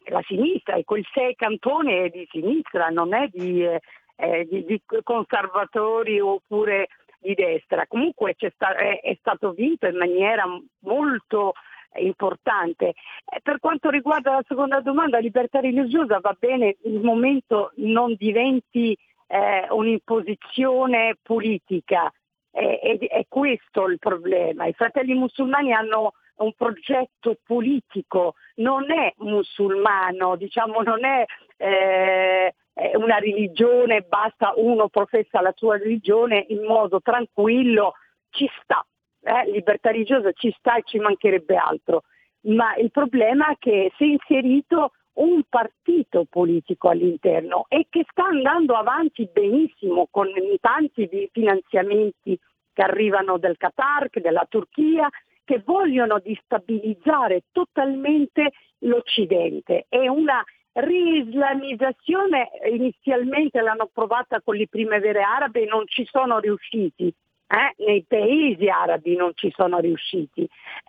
Speaker 9: la sinistra e quel sei cantone è di sinistra, non è di, eh, eh di, di conservatori oppure di destra. Comunque sta, è, è, stato vinto in maniera molto importante. Eh, per quanto riguarda la seconda domanda, libertà religiosa va bene, il momento non diventi eh, un'imposizione politica, eh, è, è questo il problema. I fratelli musulmani hanno un progetto politico, non è musulmano, diciamo non è eh, una religione, basta uno professa la sua religione in modo tranquillo, ci sta, eh, libertà religiosa ci sta e ci mancherebbe altro, ma il problema è che si è inserito un partito politico all'interno e che sta andando avanti benissimo con tanti finanziamenti che arrivano dal Qatar, della Turchia, che vogliono destabilizzare totalmente l'Occidente. È una riislamizzazione, inizialmente l'hanno provata con le primavere arabe e non ci sono riusciti. Eh? nei paesi arabi non ci sono riusciti.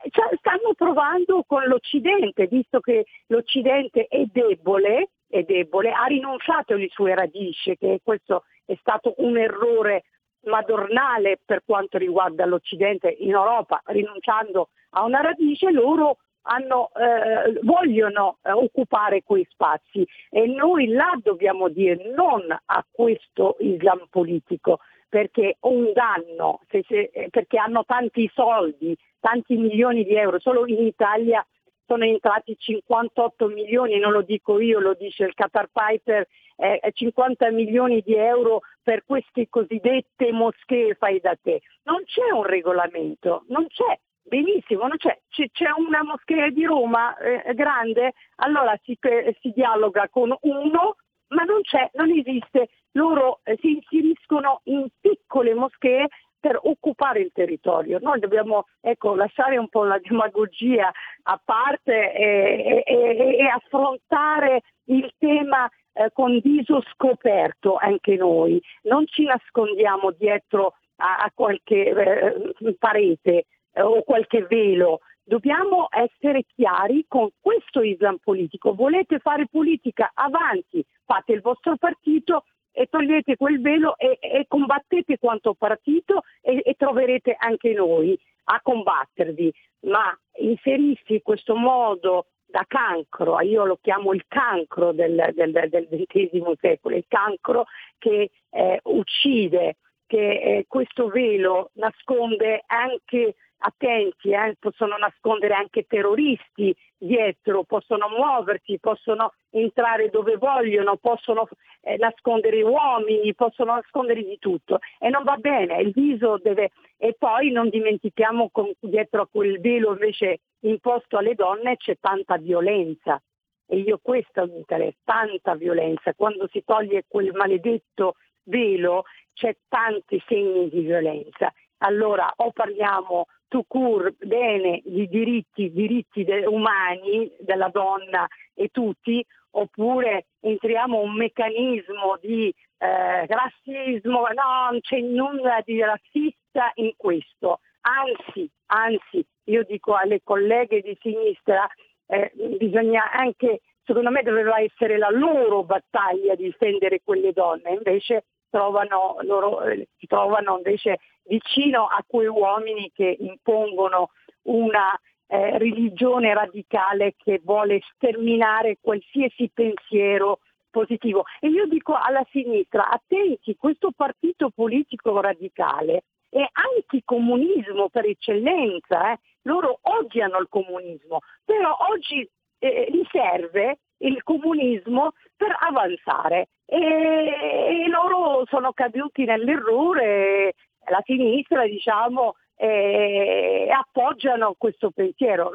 Speaker 9: Cioè, stanno provando con l'Occidente, visto che l'Occidente è debole, è debole, ha rinunciato alle sue radici, che questo è stato un errore madornale per quanto riguarda l'Occidente in Europa, rinunciando a una radice, loro hanno, eh, vogliono eh, occupare quei spazi e noi là dobbiamo dire non a questo Islam politico perché un danno, se, se, eh, perché hanno tanti soldi, tanti milioni di euro, solo in Italia sono entrati 58 milioni, non lo dico io, lo dice il Qatar Piper, eh, 50 milioni di euro per queste cosiddette moschee fai da te. Non c'è un regolamento, non c'è. Benissimo, c'è. C'è una moschea di Roma eh, grande, allora si, si dialoga con uno, ma non c'è, non esiste. Loro eh, si inseriscono in piccole moschee per occupare il territorio. Noi dobbiamo ecco, lasciare un po' la demagogia a parte e, e, e affrontare il tema eh, con viso scoperto anche noi. Non ci nascondiamo dietro a, a qualche eh, parete eh, o qualche velo. Dobbiamo essere chiari con questo Islam politico. Volete fare politica? Avanti, fate il vostro partito, e togliete quel velo e, e combattete quanto partito e, e, troverete anche noi a combattervi, ma inserirsi in questo modo da cancro, io lo chiamo il cancro del, del, del XX secolo, il cancro che eh, uccide, che eh, questo velo nasconde anche attenti, eh, possono nascondere anche terroristi dietro, possono muoversi, possono entrare dove vogliono, possono eh, nascondere uomini, possono nascondere di tutto. E non va bene, il viso deve... E poi non dimentichiamo con, dietro a quel velo invece imposto alle donne c'è tanta violenza. E io questo mi interessa, tanta violenza, quando si toglie quel maledetto velo c'è tanti segni di violenza. Allora o parliamo to cure bene di diritti, diritti de- umani della donna e tutti, oppure entriamo in un meccanismo di eh, razzismo, no, non c'è nulla di razzista in questo, anzi, anzi, io dico alle colleghe di sinistra, eh, bisogna anche, secondo me doveva essere la loro battaglia difendere quelle donne, invece trovano, loro, eh, si trovano invece vicino a quei uomini che impongono una eh, religione radicale che vuole sterminare qualsiasi pensiero positivo. E io dico alla sinistra, attenti, questo partito politico radicale è anticomunismo per eccellenza, eh? loro odiano il comunismo, però oggi eh, gli serve il comunismo per avanzare e, e loro sono caduti nell'errore, la sinistra diciamo, eh, appoggiano questo pensiero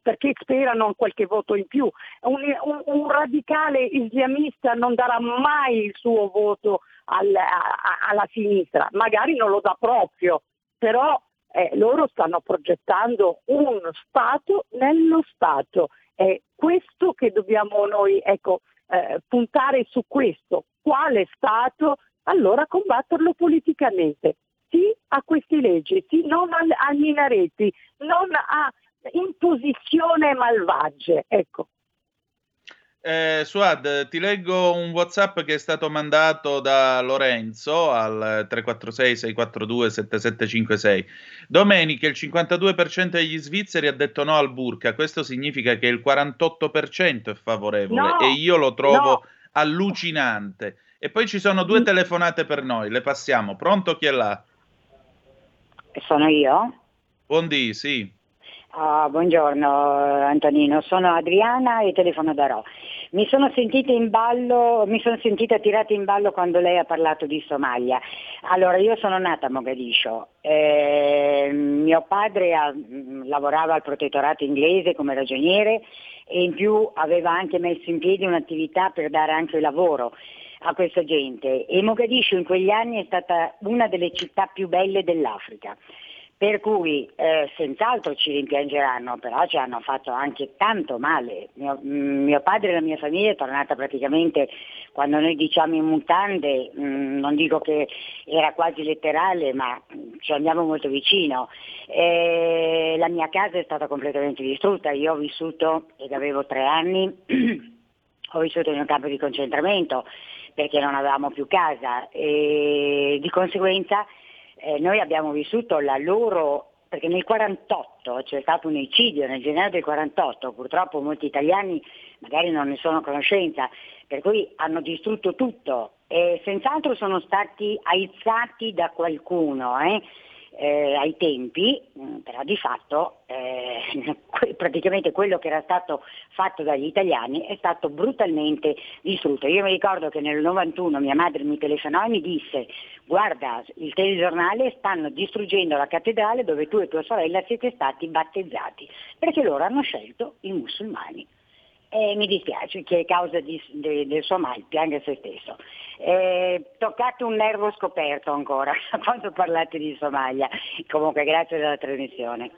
Speaker 9: perché sperano qualche voto in più. Un, un, un radicale islamista non darà mai il suo voto al, a, alla sinistra, magari non lo dà proprio, però eh, loro stanno progettando uno Stato nello Stato. È questo che dobbiamo noi ecco, eh, puntare su questo. Quale Stato? Allora combatterlo politicamente sì a queste leggi, sì non a, a minareti, non a imposizione malvagie. Ecco.
Speaker 3: Eh, Suad, ti leggo un WhatsApp che è stato mandato da Lorenzo al 346-642-7756. Domenica il 52% degli svizzeri ha detto no al burka, questo significa che il 48% è favorevole no, e io lo trovo no. allucinante. E poi ci sono due mm. telefonate per noi, le passiamo. Pronto chi è là?
Speaker 12: Sono io?
Speaker 3: Buondì, sì.
Speaker 12: Uh, buongiorno Antonino, sono Adriana e telefono da Ro. Mi sono sentita in ballo, mi sono sentita tirata in ballo quando lei ha parlato di Somalia. Allora, io sono nata a Mogadiscio, eh, mio padre ha, mm, lavorava al protettorato inglese come ragioniere e in più aveva anche messo in piedi un'attività per dare anche lavoro a questa gente e Mogadiscio in quegli anni è stata una delle città più belle dell'Africa. Per cui eh, senz'altro ci rimpiangeranno, però ci hanno fatto anche tanto male. Mio, mm, mio, padre e la mia famiglia è tornata praticamente, quando noi diciamo in mutande, mh, mm, non dico che era quasi letterale, ma ci andiamo molto vicino. E la mia casa è stata completamente distrutta, io ho vissuto, ed avevo tre anni, ho vissuto in un campo di concentramento perché non avevamo più casa e di conseguenza eh, noi abbiamo vissuto la loro, perché nel 48 c'è stato un eccidio, nel gennaio del 48, purtroppo molti italiani magari non ne sono a conoscenza, per cui hanno distrutto tutto e senz'altro sono stati aizzati da qualcuno. Eh? Eh, ai tempi, mm, però di fatto eh, praticamente quello che era stato fatto dagli italiani è stato brutalmente distrutto. Io mi ricordo che nel 91 mia madre mi telefonò e mi disse guarda il telegiornale stanno distruggendo la cattedrale dove tu e tua sorella siete stati battezzati, perché loro hanno scelto i musulmani. E mi dispiace che è causa di, de, del suo mal pianga se stesso. Eh, toccate un nervo scoperto ancora quando parlate di Somalia. Comunque grazie della trasmissione.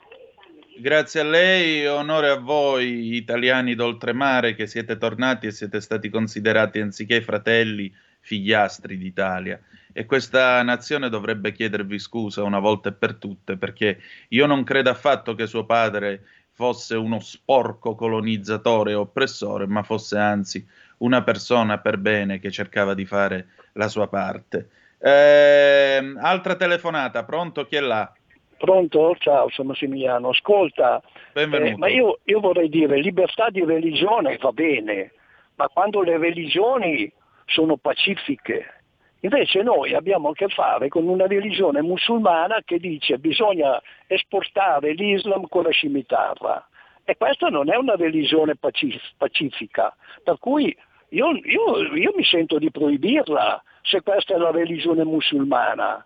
Speaker 3: Grazie a lei, onore a voi italiani d'oltremare che siete tornati e siete stati considerati anziché fratelli, figliastri d'Italia. E questa nazione dovrebbe chiedervi scusa una volta e per tutte perché io non credo affatto che suo padre fosse uno sporco colonizzatore e oppressore, ma fosse anzi una persona per bene che cercava di fare la sua parte. Eh, altra telefonata, pronto? Chi è là?
Speaker 6: Pronto? Ciao, sono Massimiliano. Ascolta, eh, ma io, io vorrei dire, libertà di religione va bene, ma quando le religioni sono pacifiche, Invece noi abbiamo a che fare con una religione musulmana che dice che bisogna esportare l'Islam con la scimitarra. E questa non è una religione pacif- pacifica, per cui io, io, io, mi sento di proibirla se questa è la religione musulmana.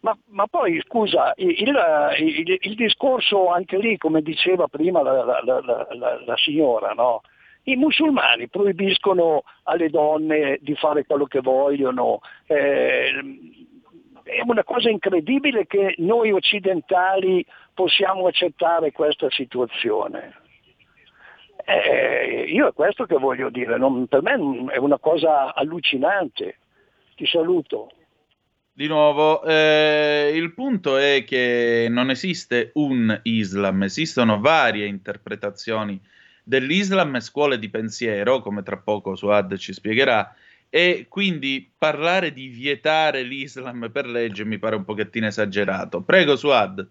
Speaker 6: Ma, ma poi scusa, il, il, il, discorso anche lì, come diceva prima la, la, la, la signora, no? I musulmani proibiscono alle donne di fare quello che vogliono. Eh, è una cosa incredibile che noi occidentali possiamo accettare questa situazione. Eh, io è questo che voglio dire, non, per me è una cosa allucinante. Ti saluto.
Speaker 3: Di nuovo, eh, il punto è che non esiste un Islam, esistono varie interpretazioni dell'Islam e scuole di pensiero, come tra poco Suad ci spiegherà, e quindi parlare di vietare l'Islam per legge mi pare un pochettino esagerato. Prego Suad.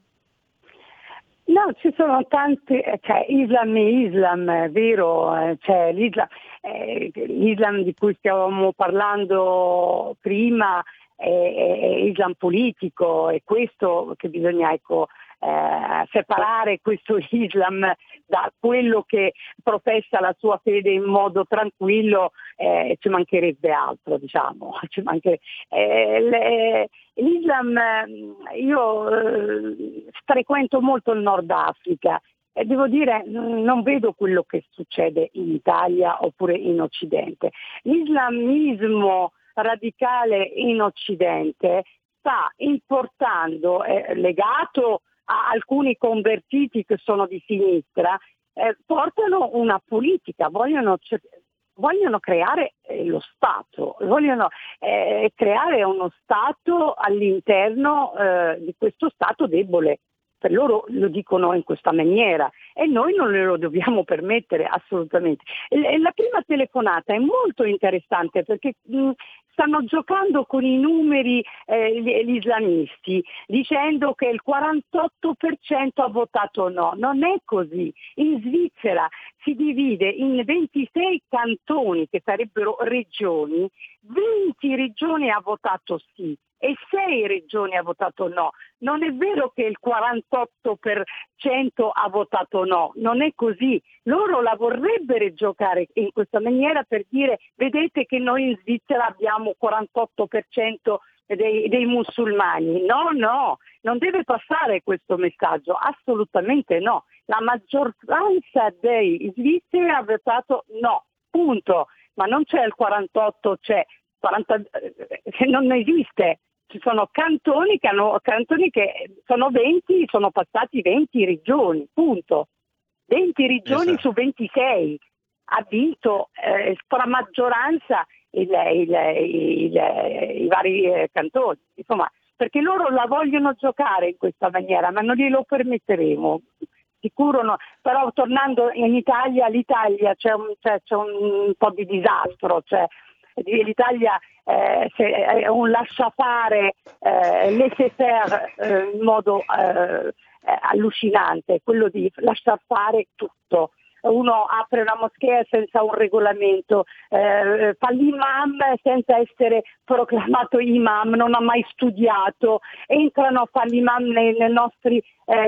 Speaker 9: No, ci sono tanti, eh, cioè Islam e Islam, è vero, eh, c'è l'Islam, eh, l'Islam di cui stavamo parlando prima è, è, Islam politico, è questo che bisogna ecco, eh, separare questo Islam da quello che professa la sua fede in modo tranquillo, eh, ci mancherebbe altro, diciamo. Ci mancherebbe. Eh, le, L'Islam, eh, io eh, frequento molto il Nord Africa e devo dire non vedo quello che succede in Italia oppure in Occidente. L'islamismo radicale in Occidente sta importando, è legato alcuni convertiti che sono di sinistra, eh, portano una politica, vogliono, vogliono creare eh, lo Stato, vogliono eh, creare uno Stato all'interno eh, di questo Stato debole per loro lo dicono in questa maniera e noi non lo dobbiamo permettere assolutamente. La prima telefonata è molto interessante perché stanno giocando con i numeri eh, gli, islamisti dicendo che il 48% ha votato no. Non è così. In Svizzera si divide in 26 cantoni che sarebbero regioni, 20 regioni ha votato sì e 6 regioni ha votato no. Non è vero che il 48% ha votato no, non è così. Loro la vorrebbero giocare in questa maniera per dire vedete che noi in Svizzera abbiamo 48% dei, dei, musulmani. No, no, non deve passare questo messaggio, assolutamente no. La maggioranza dei svizzeri ha votato no, punto. Ma non c'è il 48, c'è 40, eh, non esiste ci sono cantoni che, hanno, cantoni che sono 20, sono passati 20 regioni, punto. 20 regioni esatto. su 26. Ha vinto eh, stramaggioranza il, il, il, i vari eh, cantoni. Insomma, perché loro la vogliono giocare in questa maniera, ma non glielo permetteremo. Sicuro no. Però tornando in Italia, l'Italia c'è un, c'è, c'è un po' di disastro. Cioè, l'Italia eh, è un lasciafare eh, laissez-faire eh, in modo eh, eh, allucinante, quello di lasciar fare tutto. Uno apre una moschea senza un regolamento, eh, fa l'imam senza essere proclamato imam, non ha mai studiato, entrano a fare l'imam nei, nei nostri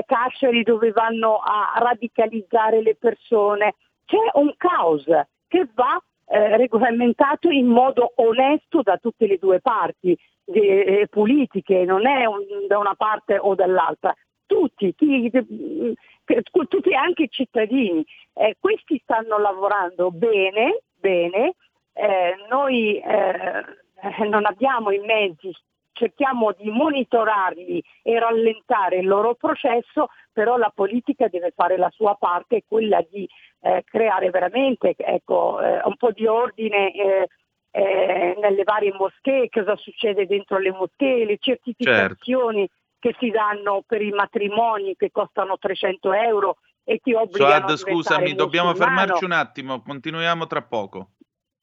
Speaker 9: carceri dove vanno a radicalizzare le persone. C'è un caos che va eh, regolamentato in modo onesto da tutte le due parti eh, politiche, non è un, da una parte o dall'altra. Tutti, chi, tutti anche i cittadini, eh, questi stanno lavorando bene, bene, eh, noi eh, non abbiamo i mezzi cerchiamo di monitorarli e rallentare il loro processo, però la politica deve fare la sua parte, quella di eh, creare veramente ecco, eh, un po' di ordine eh, eh nelle varie moschee, cosa succede dentro le moschee, le certificazioni certo. che si danno per i matrimoni che costano 300 euro e ti obbligano Suad,
Speaker 3: scusami, dobbiamo fermarci un attimo, continuiamo tra poco.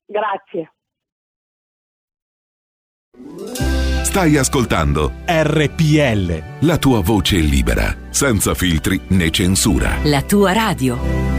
Speaker 9: Grazie.
Speaker 13: Stai ascoltando
Speaker 1: RPL.
Speaker 13: La tua voce libera, senza filtri né censura.
Speaker 14: La tua radio.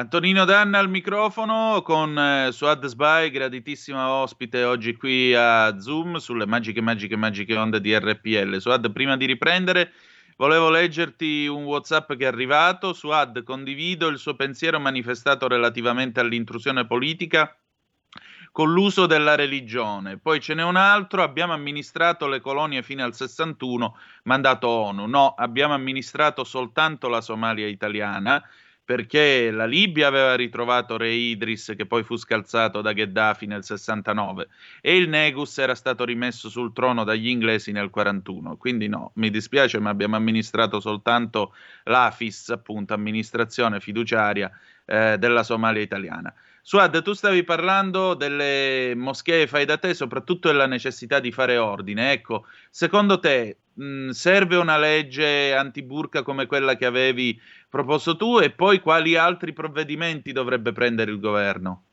Speaker 3: Antonino Danna al microfono con eh, Suad Sbai, graditissima ospite oggi qui a Zoom sulle magiche, magiche, magiche onde di RPL. Suad, prima di riprendere, volevo leggerti un WhatsApp che è arrivato. Suad, condivido il suo pensiero manifestato relativamente all'intrusione politica con l'uso della religione. Poi ce n'è un altro, abbiamo amministrato le colonie fino al 61, mandato ONU. No, abbiamo amministrato soltanto la Somalia italiana perché la Libia aveva ritrovato Re Idris che poi fu scalzato da Gheddafi nel 69 e il Negus era stato rimesso sul trono dagli inglesi nel 41. Quindi no, mi dispiace, ma abbiamo amministrato soltanto l'AFIS, appunto, amministrazione fiduciaria eh, della Somalia italiana. Suad, tu stavi parlando delle moschee fai da te, soprattutto della necessità di fare ordine. Ecco, secondo te mh, serve una legge antiburca come quella che avevi proposto tu e poi quali altri provvedimenti dovrebbe prendere il governo?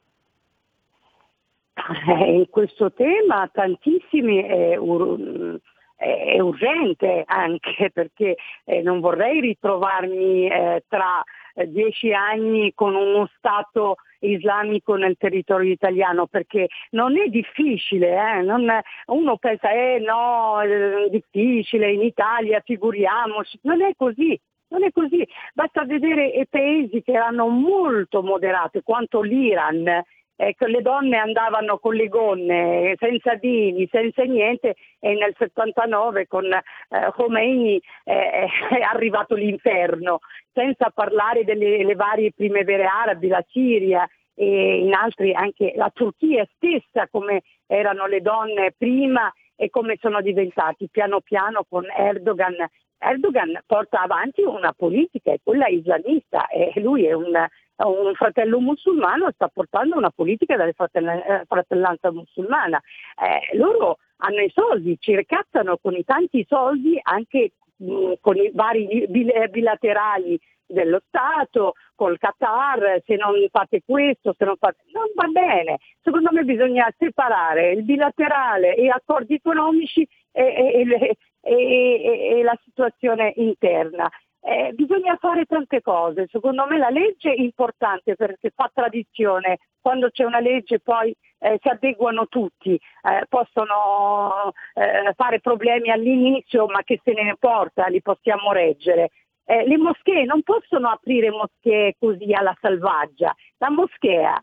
Speaker 9: Eh, questo tema tantissimi è, ur- è, urgente anche perché eh, non vorrei ritrovarmi eh, tra dieci anni con uno Stato islamico nel territorio italiano perché non è difficile, eh? non, uno pensa eh no, è difficile in Italia, figuriamoci, non è così. Non è così, basta vedere i paesi che erano molto moderati, quanto l'Iran, Ecco, le donne andavano con le gonne, senza dini, senza niente e nel 79 con eh, Khomeini eh, è arrivato l'inferno, senza parlare delle varie primavere arabi, la Siria e in altri anche la Turchia stessa come erano le donne prima e come sono diventati piano piano con Erdogan. Erdogan porta avanti una politica, quella islamista e lui è un un fratello musulmano sta portando una politica della eh, fratellanza musulmana. Eh, loro hanno i soldi, ci ricattano con i tanti soldi anche mm, con i vari bilaterali dello Stato, col Qatar, se non fate questo, se non fate... Non va bene. Secondo me bisogna separare il bilaterale e accordi economici e, e, e, e la situazione interna. Eh, bisogna fare tante cose, secondo me la legge è importante perché fa tradizione, quando c'è una legge poi eh, si adeguano tutti, eh, possono eh, fare problemi all'inizio ma che se ne porta, li possiamo reggere. Eh, le moschee non possono aprire moschee così alla selvaggia, la moschea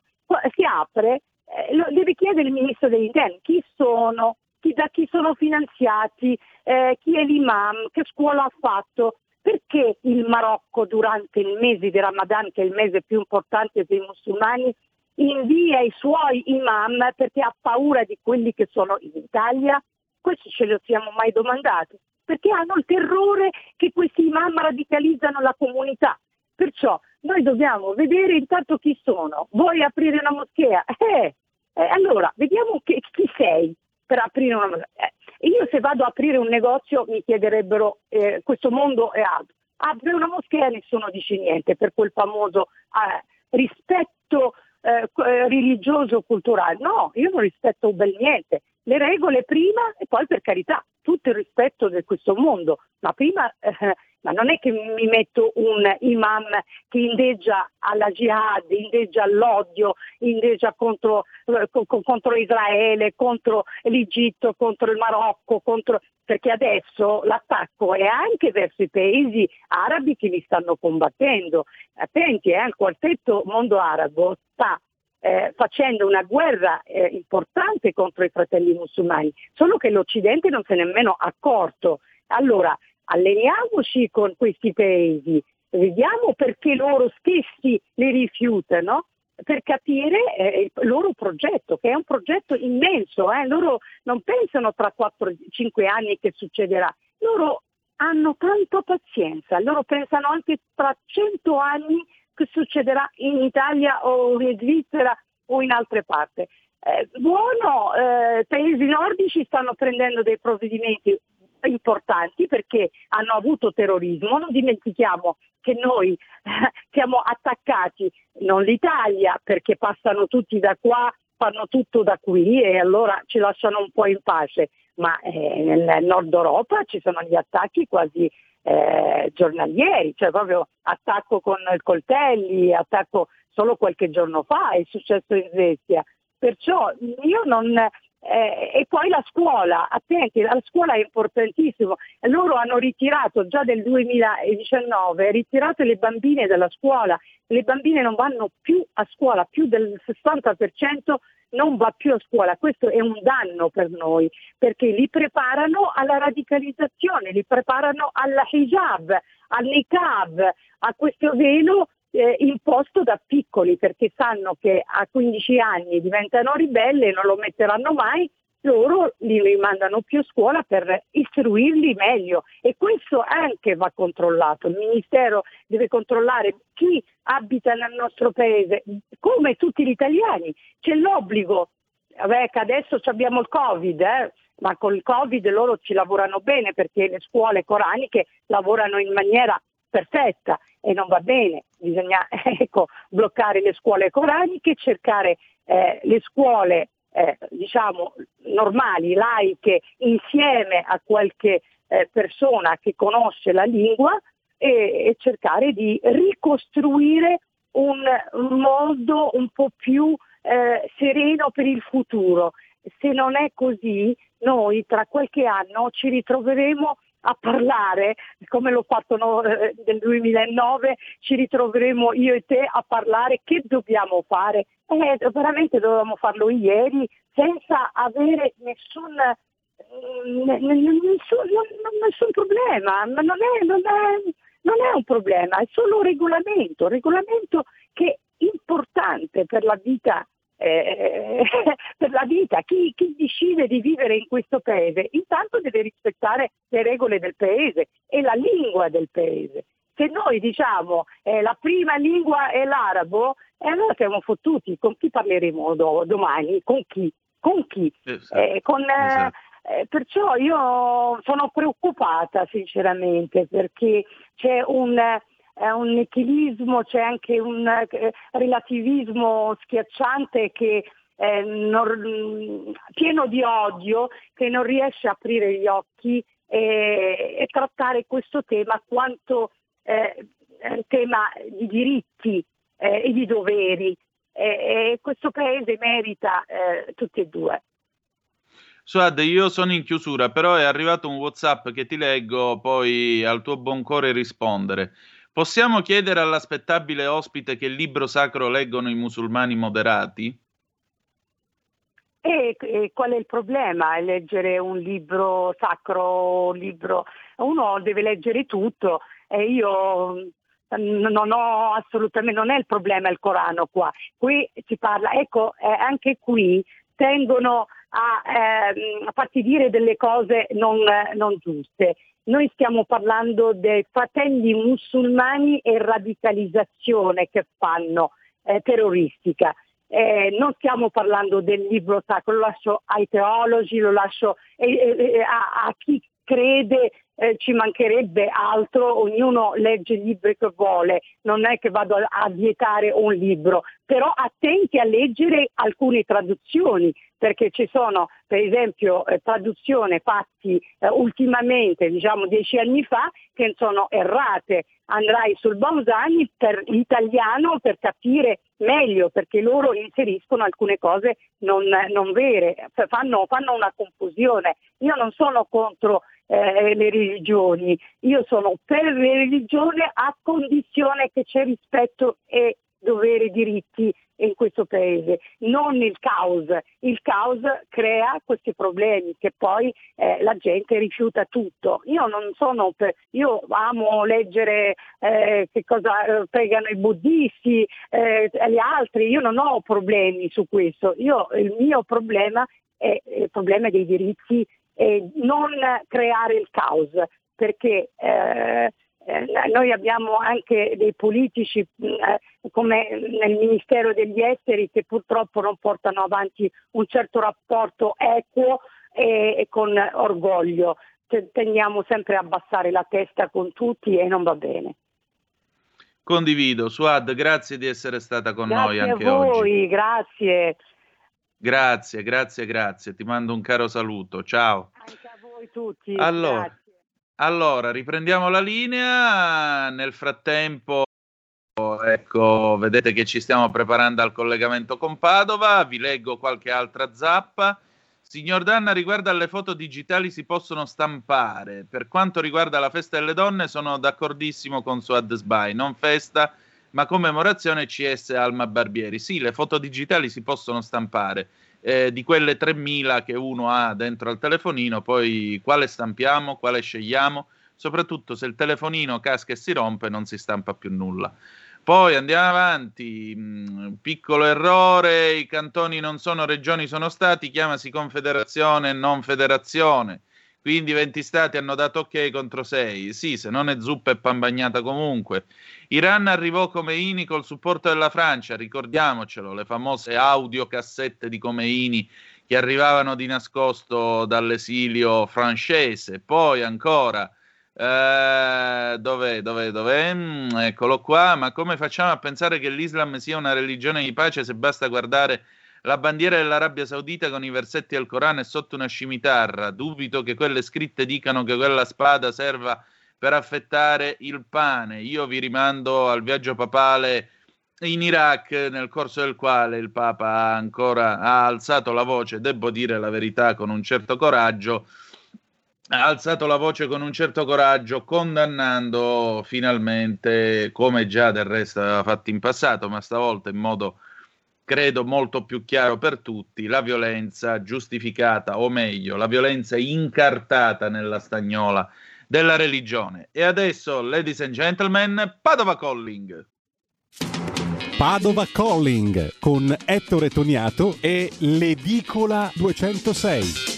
Speaker 9: si apre, eh, lo deve chiedere il ministro degli interni chi sono, da chi sono finanziati, chi è l'imam, che scuola ha fatto, perché il Marocco durante il mese di Ramadan, che è il mese più importante dei musulmani, invia i suoi imam perché ha paura di quelli che sono in Italia? Questo ce lo siamo mai domandati, perché hanno il terrore che questi imam radicalizzano la comunità. Perciò noi dobbiamo vedere intanto chi sono. Vuoi aprire una moschea? Eh, eh allora, vediamo che, chi sei per aprire una moschea. Eh, io se vado a aprire un negozio mi chiederebbero eh, questo mondo è altro. Apre una moschea e nessuno dice niente per quel famoso eh, rispetto eh, eh religioso culturale. No, io non rispetto bel niente. Le regole prima e poi per carità, tutto il rispetto di questo mondo, ma prima eh, ma non è che mi metto un imam che indeggia alla jihad, indeggia all'odio, indeggia contro, eh, contro Israele, contro l'Egitto, contro il Marocco, contro... perché adesso l'attacco è anche verso i paesi arabi che li stanno combattendo. Attenti, eh, il quartetto mondo arabo sta eh, facendo una guerra eh, importante contro i fratelli musulmani, solo che l'Occidente non se n'è nemmeno accorto. Allora, alleniamoci con questi paesi, vediamo perché loro stessi li rifiutano per capire eh, il loro progetto, che è un progetto immenso, eh? loro non pensano tra 4-5 anni che succederà, loro hanno tanta pazienza, loro pensano anche tra 100 anni che succederà in Italia o in Svizzera o in altre parti. Eh, buono, eh, paesi nordici stanno prendendo dei provvedimenti importanti perché hanno avuto terrorismo, non dimentichiamo che noi siamo attaccati, non l'Italia perché passano tutti da qua, fanno tutto da qui e allora ci lasciano un po' in pace, ma eh, nel nord Europa ci sono gli attacchi quasi eh, giornalieri, cioè proprio attacco con coltelli, attacco solo qualche giorno fa, è successo in Svezia. Perciò io non, eh, e poi la scuola, attenti, la scuola è importantissima. Loro hanno ritirato già nel 2019, ritirato le bambine dalla scuola, le bambine non vanno più a scuola, più del 60% non va più a scuola. Questo è un danno per noi perché li preparano alla radicalizzazione, li preparano alla hijab, al niqab, a questo velo eh, imposto da piccoli perché sanno che a 15 anni diventano ribelli e non lo metteranno mai, loro li rimandano più a scuola per istruirli meglio e questo anche va controllato. Il Ministero deve controllare chi abita nel nostro paese, come tutti gli italiani. C'è l'obbligo, Vabbè, adesso abbiamo il Covid, eh? ma con il Covid loro ci lavorano bene perché le scuole coraniche lavorano in maniera perfetta e non va bene, bisogna ecco, bloccare le scuole coraniche, cercare eh, le scuole eh, diciamo normali, laiche, insieme a qualche eh, persona che conosce la lingua e, e cercare di ricostruire un, mondo un po' più eh, sereno per il futuro. Se non è così, noi tra qualche anno ci ritroveremo a parlare, come l'ho fatto eh, nel 2009, ci ritroveremo io e te a parlare che dobbiamo fare. Eh, veramente dovevamo farlo ieri senza avere nessun, mm, nessun, nessun problema, ma non è, non, è, non è un problema, è solo un regolamento, un regolamento che è importante per la vita eh, per la vita, chi, chi, decide di vivere in questo paese intanto deve rispettare le regole del paese e la lingua del paese. Se noi diciamo eh, la prima lingua è l'arabo, eh, allora siamo fottuti, con chi parleremo do, domani? Con chi? Con chi? Esatto. Eh, con, eh, esatto. Eh, perciò io sono preoccupata sinceramente perché c'è un è un nichilismo, c'è anche un eh, relativismo schiacciante che eh, non, pieno di odio che non riesce a aprire gli occhi e, e trattare questo tema quanto eh, tema di diritti eh, e di doveri. e questo paese merita eh, tutti e due.
Speaker 3: Suad, io sono in chiusura, però è arrivato un WhatsApp che ti leggo, poi al tuo buon cuore rispondere. Possiamo chiedere all'aspettabile ospite che libro sacro leggono i musulmani moderati?
Speaker 9: E, e, qual è il problema? Leggere un libro sacro, libro... uno deve leggere tutto e io non ho assolutamente, non è il problema il Corano qua. Qui si parla, ecco, eh, anche qui tendono a, eh, a farti dire delle cose non, non giuste. Noi stiamo parlando dei fratelli musulmani e radicalizzazione che fanno eh, terroristica. Eh, non stiamo parlando del libro sacro, lo lascio ai teologi, lo lascio eh, eh, a, a, chi crede eh, ci mancherebbe altro, ognuno legge il libro che vuole, non è che vado a, a, vietare un libro, però attenti a leggere alcune traduzioni, perché ci sono per esempio eh, traduzioni fatte eh, ultimamente, diciamo dieci anni fa, che sono errate. Andrai sul Bausani per l'italiano per capire meglio, perché loro inseriscono alcune cose non, non vere, fanno, fanno una confusione. Io non sono contro eh, le religioni. Io sono per le religioni a condizione che c'è rispetto e dovere diritti in questo paese, non il caos. Il caos crea questi problemi che poi eh, la gente rifiuta tutto. Io non sono per, io amo leggere eh, che cosa eh, pregano i buddisti e eh, gli altri, io non ho problemi su questo. Io, il mio problema è il problema dei diritti e non creare il caos, perché eh, eh, noi abbiamo anche dei politici eh, come nel Ministero degli Esteri che purtroppo non portano avanti un certo rapporto equo e, e con orgoglio. Tendiamo sempre a abbassare la testa con tutti e non va bene.
Speaker 3: Condivido. Suad, grazie di essere stata con
Speaker 9: grazie
Speaker 3: noi anche
Speaker 9: oggi. Grazie a
Speaker 3: voi,
Speaker 9: grazie.
Speaker 3: Grazie, grazie, grazie. Ti mando un caro saluto. Ciao.
Speaker 9: Anche a voi tutti.
Speaker 3: Allora, allora riprendiamo la linea. Nel frattempo, ecco, vedete che ci stiamo preparando al collegamento con Padova. Vi leggo qualche altra zappa. Signor Danna, riguardo alle foto digitali si possono stampare. Per quanto riguarda la festa delle donne, sono d'accordissimo con Suad Sbai. Non festa, ma commemorazione CS Alma Barbieri. Sì, le foto digitali si possono stampare. Eh, di quelle 3000 che uno ha dentro al telefonino, poi quale stampiamo, quale scegliamo, soprattutto se il telefonino casca e si rompe non si stampa più nulla. Poi andiamo avanti, mm, piccolo errore, i cantoni non sono regioni, sono stati, chiamasi confederazione e non federazione. Quindi 20 stati hanno dato ok contro 6. Sì, se non è zuppa e pan bagnata comunque. Iran arrivò Comeini col supporto della Francia, ricordiamocelo, le famose audiocassette di Comeini che arrivavano di nascosto dall'esilio francese. Poi ancora, eh, dov'è, dov'è, dov'è? Mm, eccolo qua, ma come facciamo a pensare che l'Islam sia una religione di pace se basta guardare la bandiera dell'Arabia Saudita con i versetti del Corano è sotto una scimitarra. Dubito che quelle scritte dicano che quella spada serva per affettare il pane. Io vi rimando al viaggio papale in Iraq, nel corso del quale il Papa ha ancora ha alzato la voce, devo dire la verità con un certo coraggio, ha alzato la voce con un certo coraggio, condannando finalmente, come già del resto aveva fatto in passato, ma stavolta in modo credo molto più chiaro per tutti, la violenza giustificata, o meglio, la violenza incartata nella stagnola della religione. E adesso, ladies and gentlemen, Padova Calling.
Speaker 15: Padova Calling con Ettore Toniato e l'Edicola 206.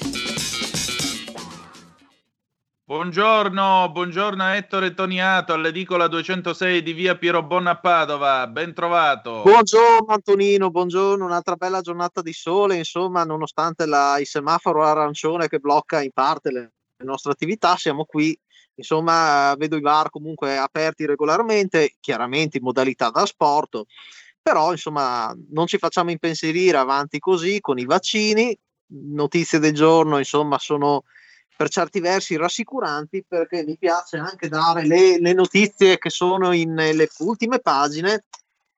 Speaker 3: Buongiorno, buongiorno a Ettore Toniato all'edicola 206 di via Piero Bonna a Padova, ben trovato.
Speaker 16: Buongiorno Antonino, buongiorno, un'altra bella giornata di sole, insomma, nonostante la, il semaforo arancione che blocca in parte le, le nostre attività, siamo qui, insomma, vedo i bar comunque aperti regolarmente, chiaramente in modalità da sport, però insomma non ci facciamo impensierire avanti così con i vaccini, notizie del giorno, insomma, sono per certi versi rassicuranti perché mi piace anche dare le, le notizie che sono in, nelle ultime pagine.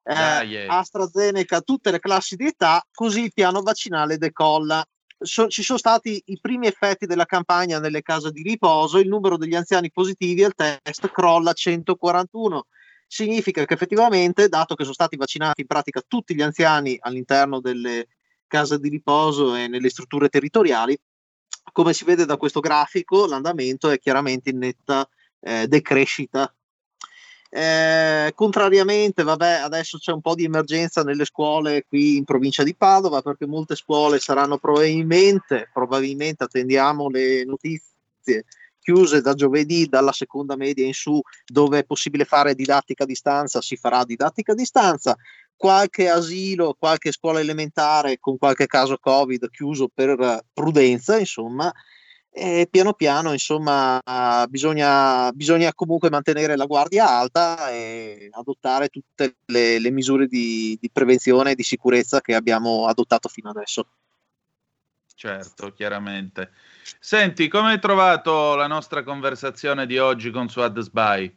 Speaker 16: Eh, ah, yeah. AstraZeneca, tutte le classi di età, così il piano vaccinale decolla. So, ci sono stati i primi effetti della campagna nelle case di riposo, il numero degli anziani positivi al test crolla a 141. Significa che effettivamente, dato che sono stati vaccinati in pratica tutti gli anziani all'interno delle case di riposo e nelle strutture territoriali, come si vede da questo grafico, l'andamento è chiaramente in netta eh, decrescita. Eh, contrariamente, vabbè, adesso c'è un po' di emergenza nelle scuole qui in provincia di Padova perché molte scuole saranno probabilmente, probabilmente attendiamo le notizie chiuse da giovedì, dalla seconda media in su, dove è possibile fare didattica a distanza, si farà didattica a distanza qualche asilo, qualche scuola elementare con qualche caso Covid chiuso per prudenza, insomma, e piano piano, insomma, bisogna, bisogna comunque mantenere la guardia alta e adottare tutte le, le misure di, di prevenzione e di sicurezza che abbiamo adottato fino adesso.
Speaker 3: Certo, chiaramente. Senti, come hai trovato la nostra conversazione di oggi con Suad Sbai?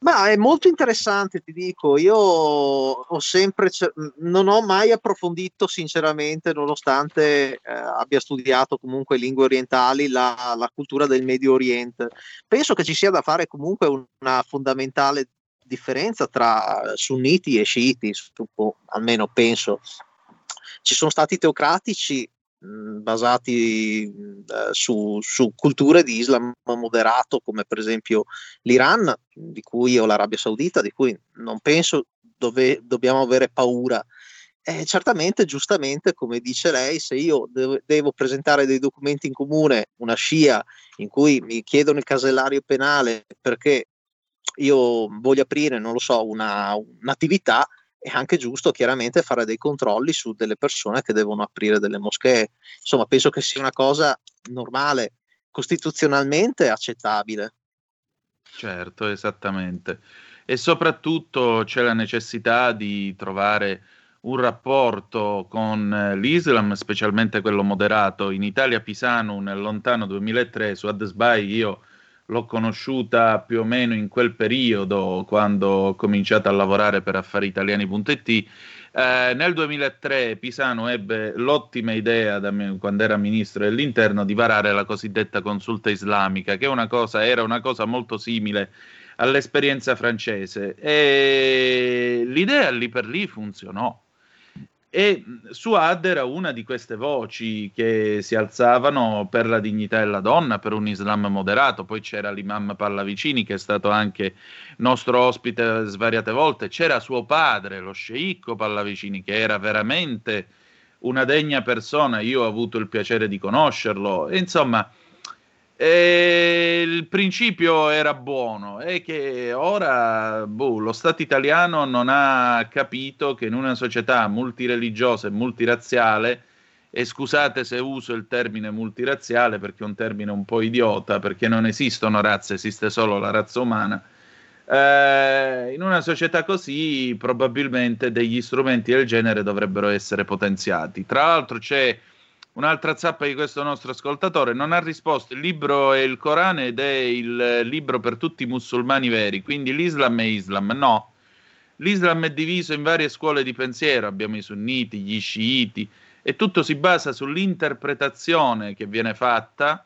Speaker 16: Ma è molto interessante, ti dico. Io ho sempre, non ho mai approfondito, sinceramente, nonostante eh, abbia studiato comunque lingue orientali, la, la, cultura del Medio Oriente. Penso che ci sia da fare comunque una fondamentale differenza tra sunniti e sciiti, almeno penso. Ci sono stati teocratici basati eh, su, su, culture di Islam moderato come per esempio l'Iran di cui, o l'Arabia Saudita di cui non penso dove dobbiamo avere paura. Eh, certamente giustamente come dice lei se io devo, devo, presentare dei documenti in comune una scia in cui mi chiedono il casellario penale perché io voglio aprire non lo so una, un'attività è anche giusto chiaramente fare dei controlli su delle persone che devono aprire delle moschee. Insomma, penso che sia una cosa normale, costituzionalmente accettabile.
Speaker 3: Certo, esattamente. E soprattutto c'è la necessità di trovare un rapporto con l'Islam, specialmente quello moderato. In Italia Pisano nel lontano 2003 su Adesbai io l'ho conosciuta più o meno in quel periodo, quando ho cominciato a lavorare per affariitaliani.it. Eh, nel 2003 Pisano ebbe l'ottima idea, me, quando era ministro dell'interno, di varare la cosiddetta consulta islamica, che una cosa, era una cosa molto simile all'esperienza francese. E l'idea lì per lì funzionò. E Suad era una di queste voci che si alzavano per la dignità della donna, per un Islam moderato. Poi c'era l'imam Pallavicini, che è stato anche nostro ospite svariate volte. C'era suo padre, lo sceicco Pallavicini, che era veramente una degna persona. Io ho avuto il piacere di conoscerlo. E, insomma, e il principio era buono, è che ora boh, lo Stato italiano non ha capito che in una società multireligiosa e multirazziale, e scusate se uso il termine multirazziale perché è un termine un po' idiota, perché non esistono razze, esiste solo la razza umana, eh, in una società così probabilmente degli strumenti del genere dovrebbero essere potenziati. Tra l'altro c'è Un'altra zappa di questo nostro ascoltatore non ha risposto. Il libro è il Corano ed è il libro per tutti i musulmani veri, quindi l'Islam è Islam. No, L'Islam è diviso in varie scuole di pensiero, abbiamo i sunniti, gli sciiti, e tutto si basa sull'interpretazione che viene fatta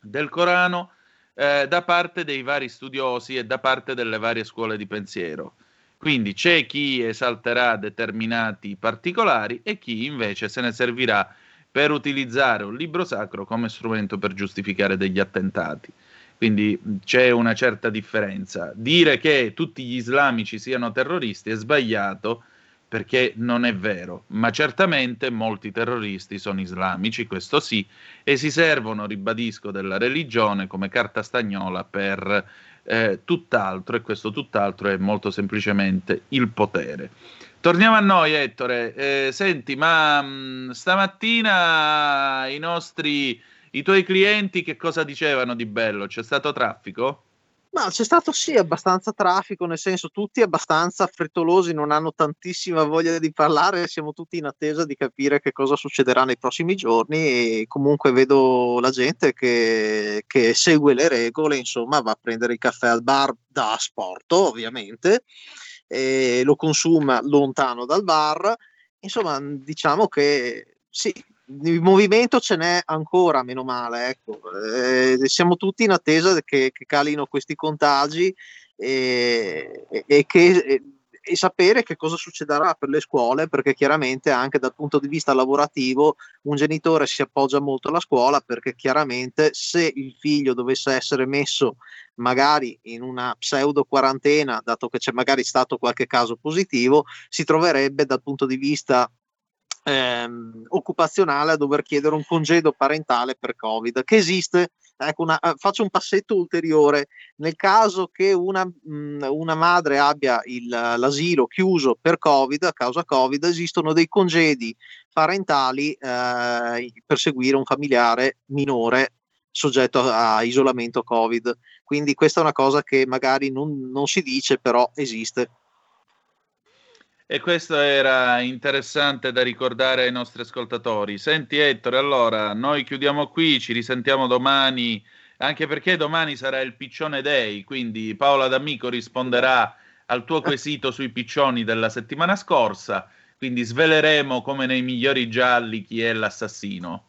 Speaker 3: del Corano eh, da parte dei vari studiosi e da parte delle varie scuole di pensiero. Quindi c'è chi esalterà determinati particolari e chi invece se ne servirà per utilizzare un libro sacro come strumento per giustificare degli attentati. Quindi c'è una certa differenza. Dire che tutti gli islamici siano terroristi è sbagliato perché non è vero, ma certamente molti terroristi sono islamici, questo sì, e si servono, ribadisco, della religione come carta stagnola per eh, tutt'altro e questo tutt'altro è molto semplicemente il potere. Torniamo a noi, Ettore. Eh, senti, ma mh, mm, stamattina i nostri, i tuoi clienti che cosa dicevano di bello? C'è stato traffico?
Speaker 16: Ma c'è stato sì abbastanza traffico, nel senso tutti abbastanza frettolosi, non hanno tantissima voglia di parlare, siamo tutti in attesa di capire che cosa succederà nei prossimi giorni e comunque vedo la gente che, che segue le regole, insomma va a prendere il caffè al bar da sport ovviamente, e lo consuma lontano dal bar, insomma diciamo che sì, il movimento ce n'è ancora, meno male. Ecco. Eh, siamo tutti in attesa che, che calino questi contagi e, e, e che, e sapere che cosa succederà per le scuole, perché chiaramente anche dal punto di vista lavorativo un genitore si appoggia molto alla scuola, perché chiaramente se il figlio dovesse essere messo magari in una pseudo quarantena, dato che c'è magari stato qualche caso positivo, si troverebbe dal punto di vista ehm, occupazionale a dover chiedere un congedo parentale per Covid, che esiste. Ecco, una, eh, faccio un passetto ulteriore. Nel caso che una, mh, mm, una madre abbia il, l'asilo chiuso per Covid, a causa Covid, esistono dei congedi parentali eh, per seguire un familiare minore soggetto a, a isolamento Covid. Quindi questa è una cosa che magari non, non si dice, però esiste.
Speaker 3: E questo era interessante da ricordare ai nostri ascoltatori. Senti Ettore, allora noi chiudiamo qui, ci risentiamo domani, anche perché domani sarà il Piccione Day, quindi Paola D'Amico risponderà al tuo quesito sui piccioni della settimana scorsa, quindi sveleremo come nei migliori gialli chi è l'assassino.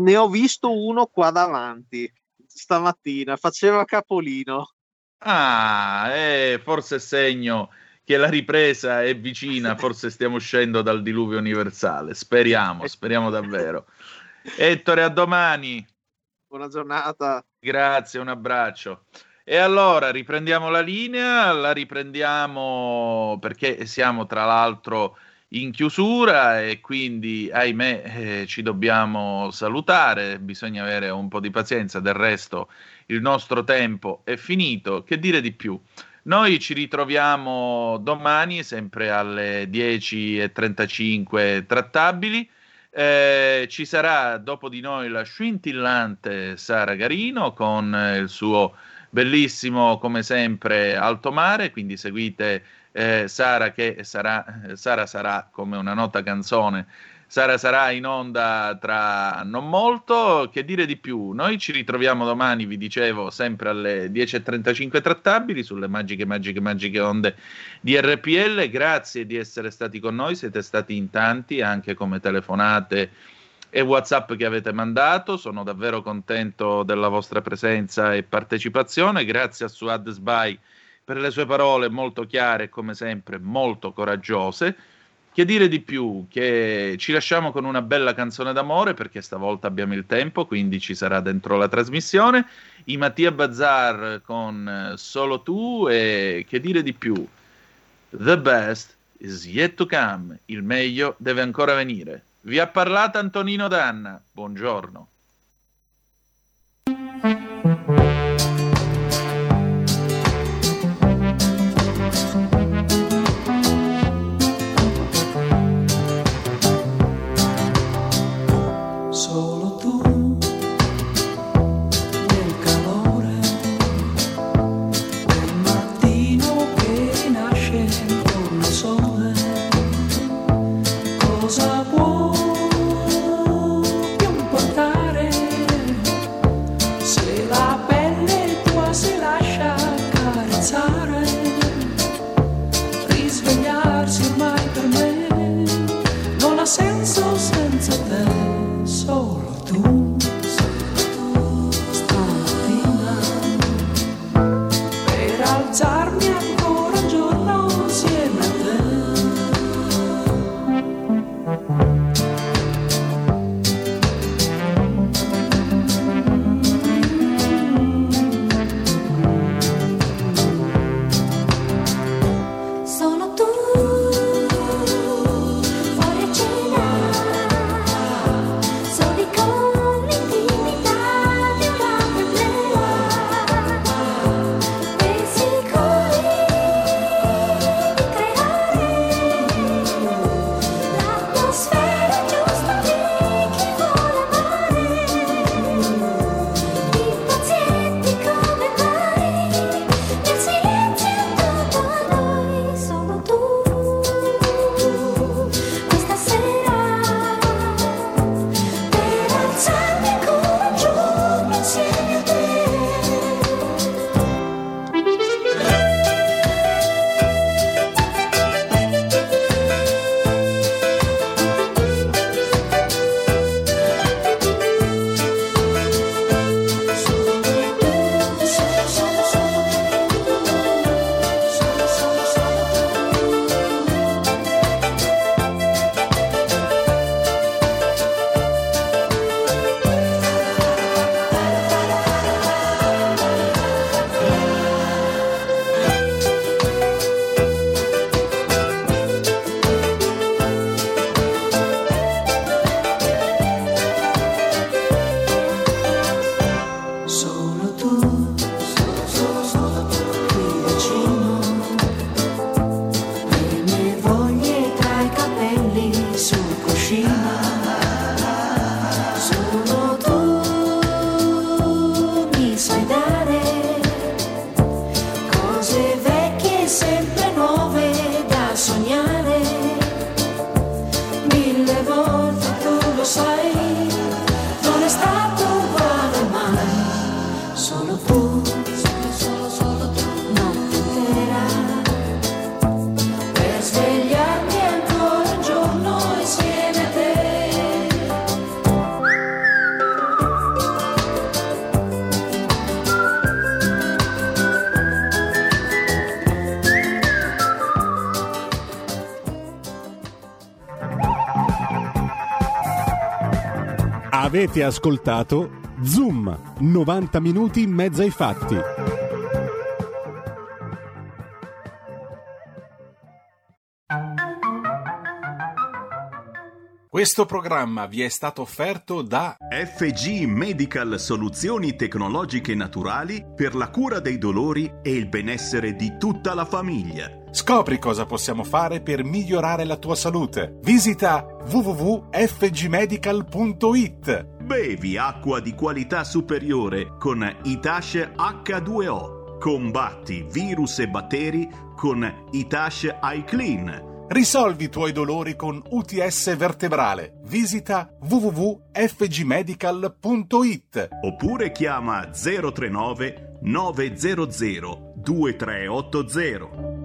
Speaker 16: Ne ho visto uno qua davanti stamattina, faceva capolino.
Speaker 3: Ah, eh, forse segno che la ripresa è vicina, forse stiamo uscendo dal diluvio universale. Speriamo, speriamo davvero. Ettore, a domani.
Speaker 16: Buona giornata.
Speaker 3: Grazie, un abbraccio. E allora riprendiamo la linea, la riprendiamo perché siamo tra l'altro in chiusura e quindi ahimè eh, ci dobbiamo salutare, bisogna avere un po' di pazienza, del resto il nostro tempo è finito. Che dire di più? Noi ci ritroviamo domani, sempre alle 10.35 trattabili. Eh, ci sarà dopo di noi la scintillante Sara Garino con il suo bellissimo, come sempre, alto mare. Quindi seguite eh, Sara, che sarà, Sara sarà come una nota canzone Sara sarà in onda tra non molto. Che dire di più? Noi ci ritroviamo domani, vi dicevo, sempre alle 10.35 trattabili sulle magiche, magiche, magiche onde di RPL. Grazie di essere stati con noi, siete stati in tanti, anche come telefonate e WhatsApp che avete mandato. Sono davvero contento della vostra presenza e partecipazione. Grazie a Suad Sbai per le sue parole molto chiare e come sempre molto coraggiose. Che dire di più? Che ci lasciamo con una bella canzone d'amore perché stavolta abbiamo il tempo, quindi ci sarà dentro la trasmissione. I Mattia Bazar con eh, Solo tu e che dire di più? The best is yet to come, il meglio deve ancora venire. Vi ha parlato Antonino Danna, buongiorno.
Speaker 15: Avete ascoltato Zoom, 90 minuti in mezzo ai fatti.
Speaker 17: Questo programma vi è stato offerto da
Speaker 18: FG Medical Soluzioni Tecnologiche Naturali per la cura dei dolori e il benessere di tutta la famiglia.
Speaker 17: Scopri cosa possiamo fare per migliorare la tua salute. Visita www.fgmedical.it.
Speaker 18: Bevi acqua di qualità superiore con Itash H2O. Combatti virus e batteri con Itash iClean.
Speaker 17: Risolvi i tuoi dolori con UTS vertebrale. Visita www.fgmedical.it.
Speaker 18: Oppure chiama 039 900 2380.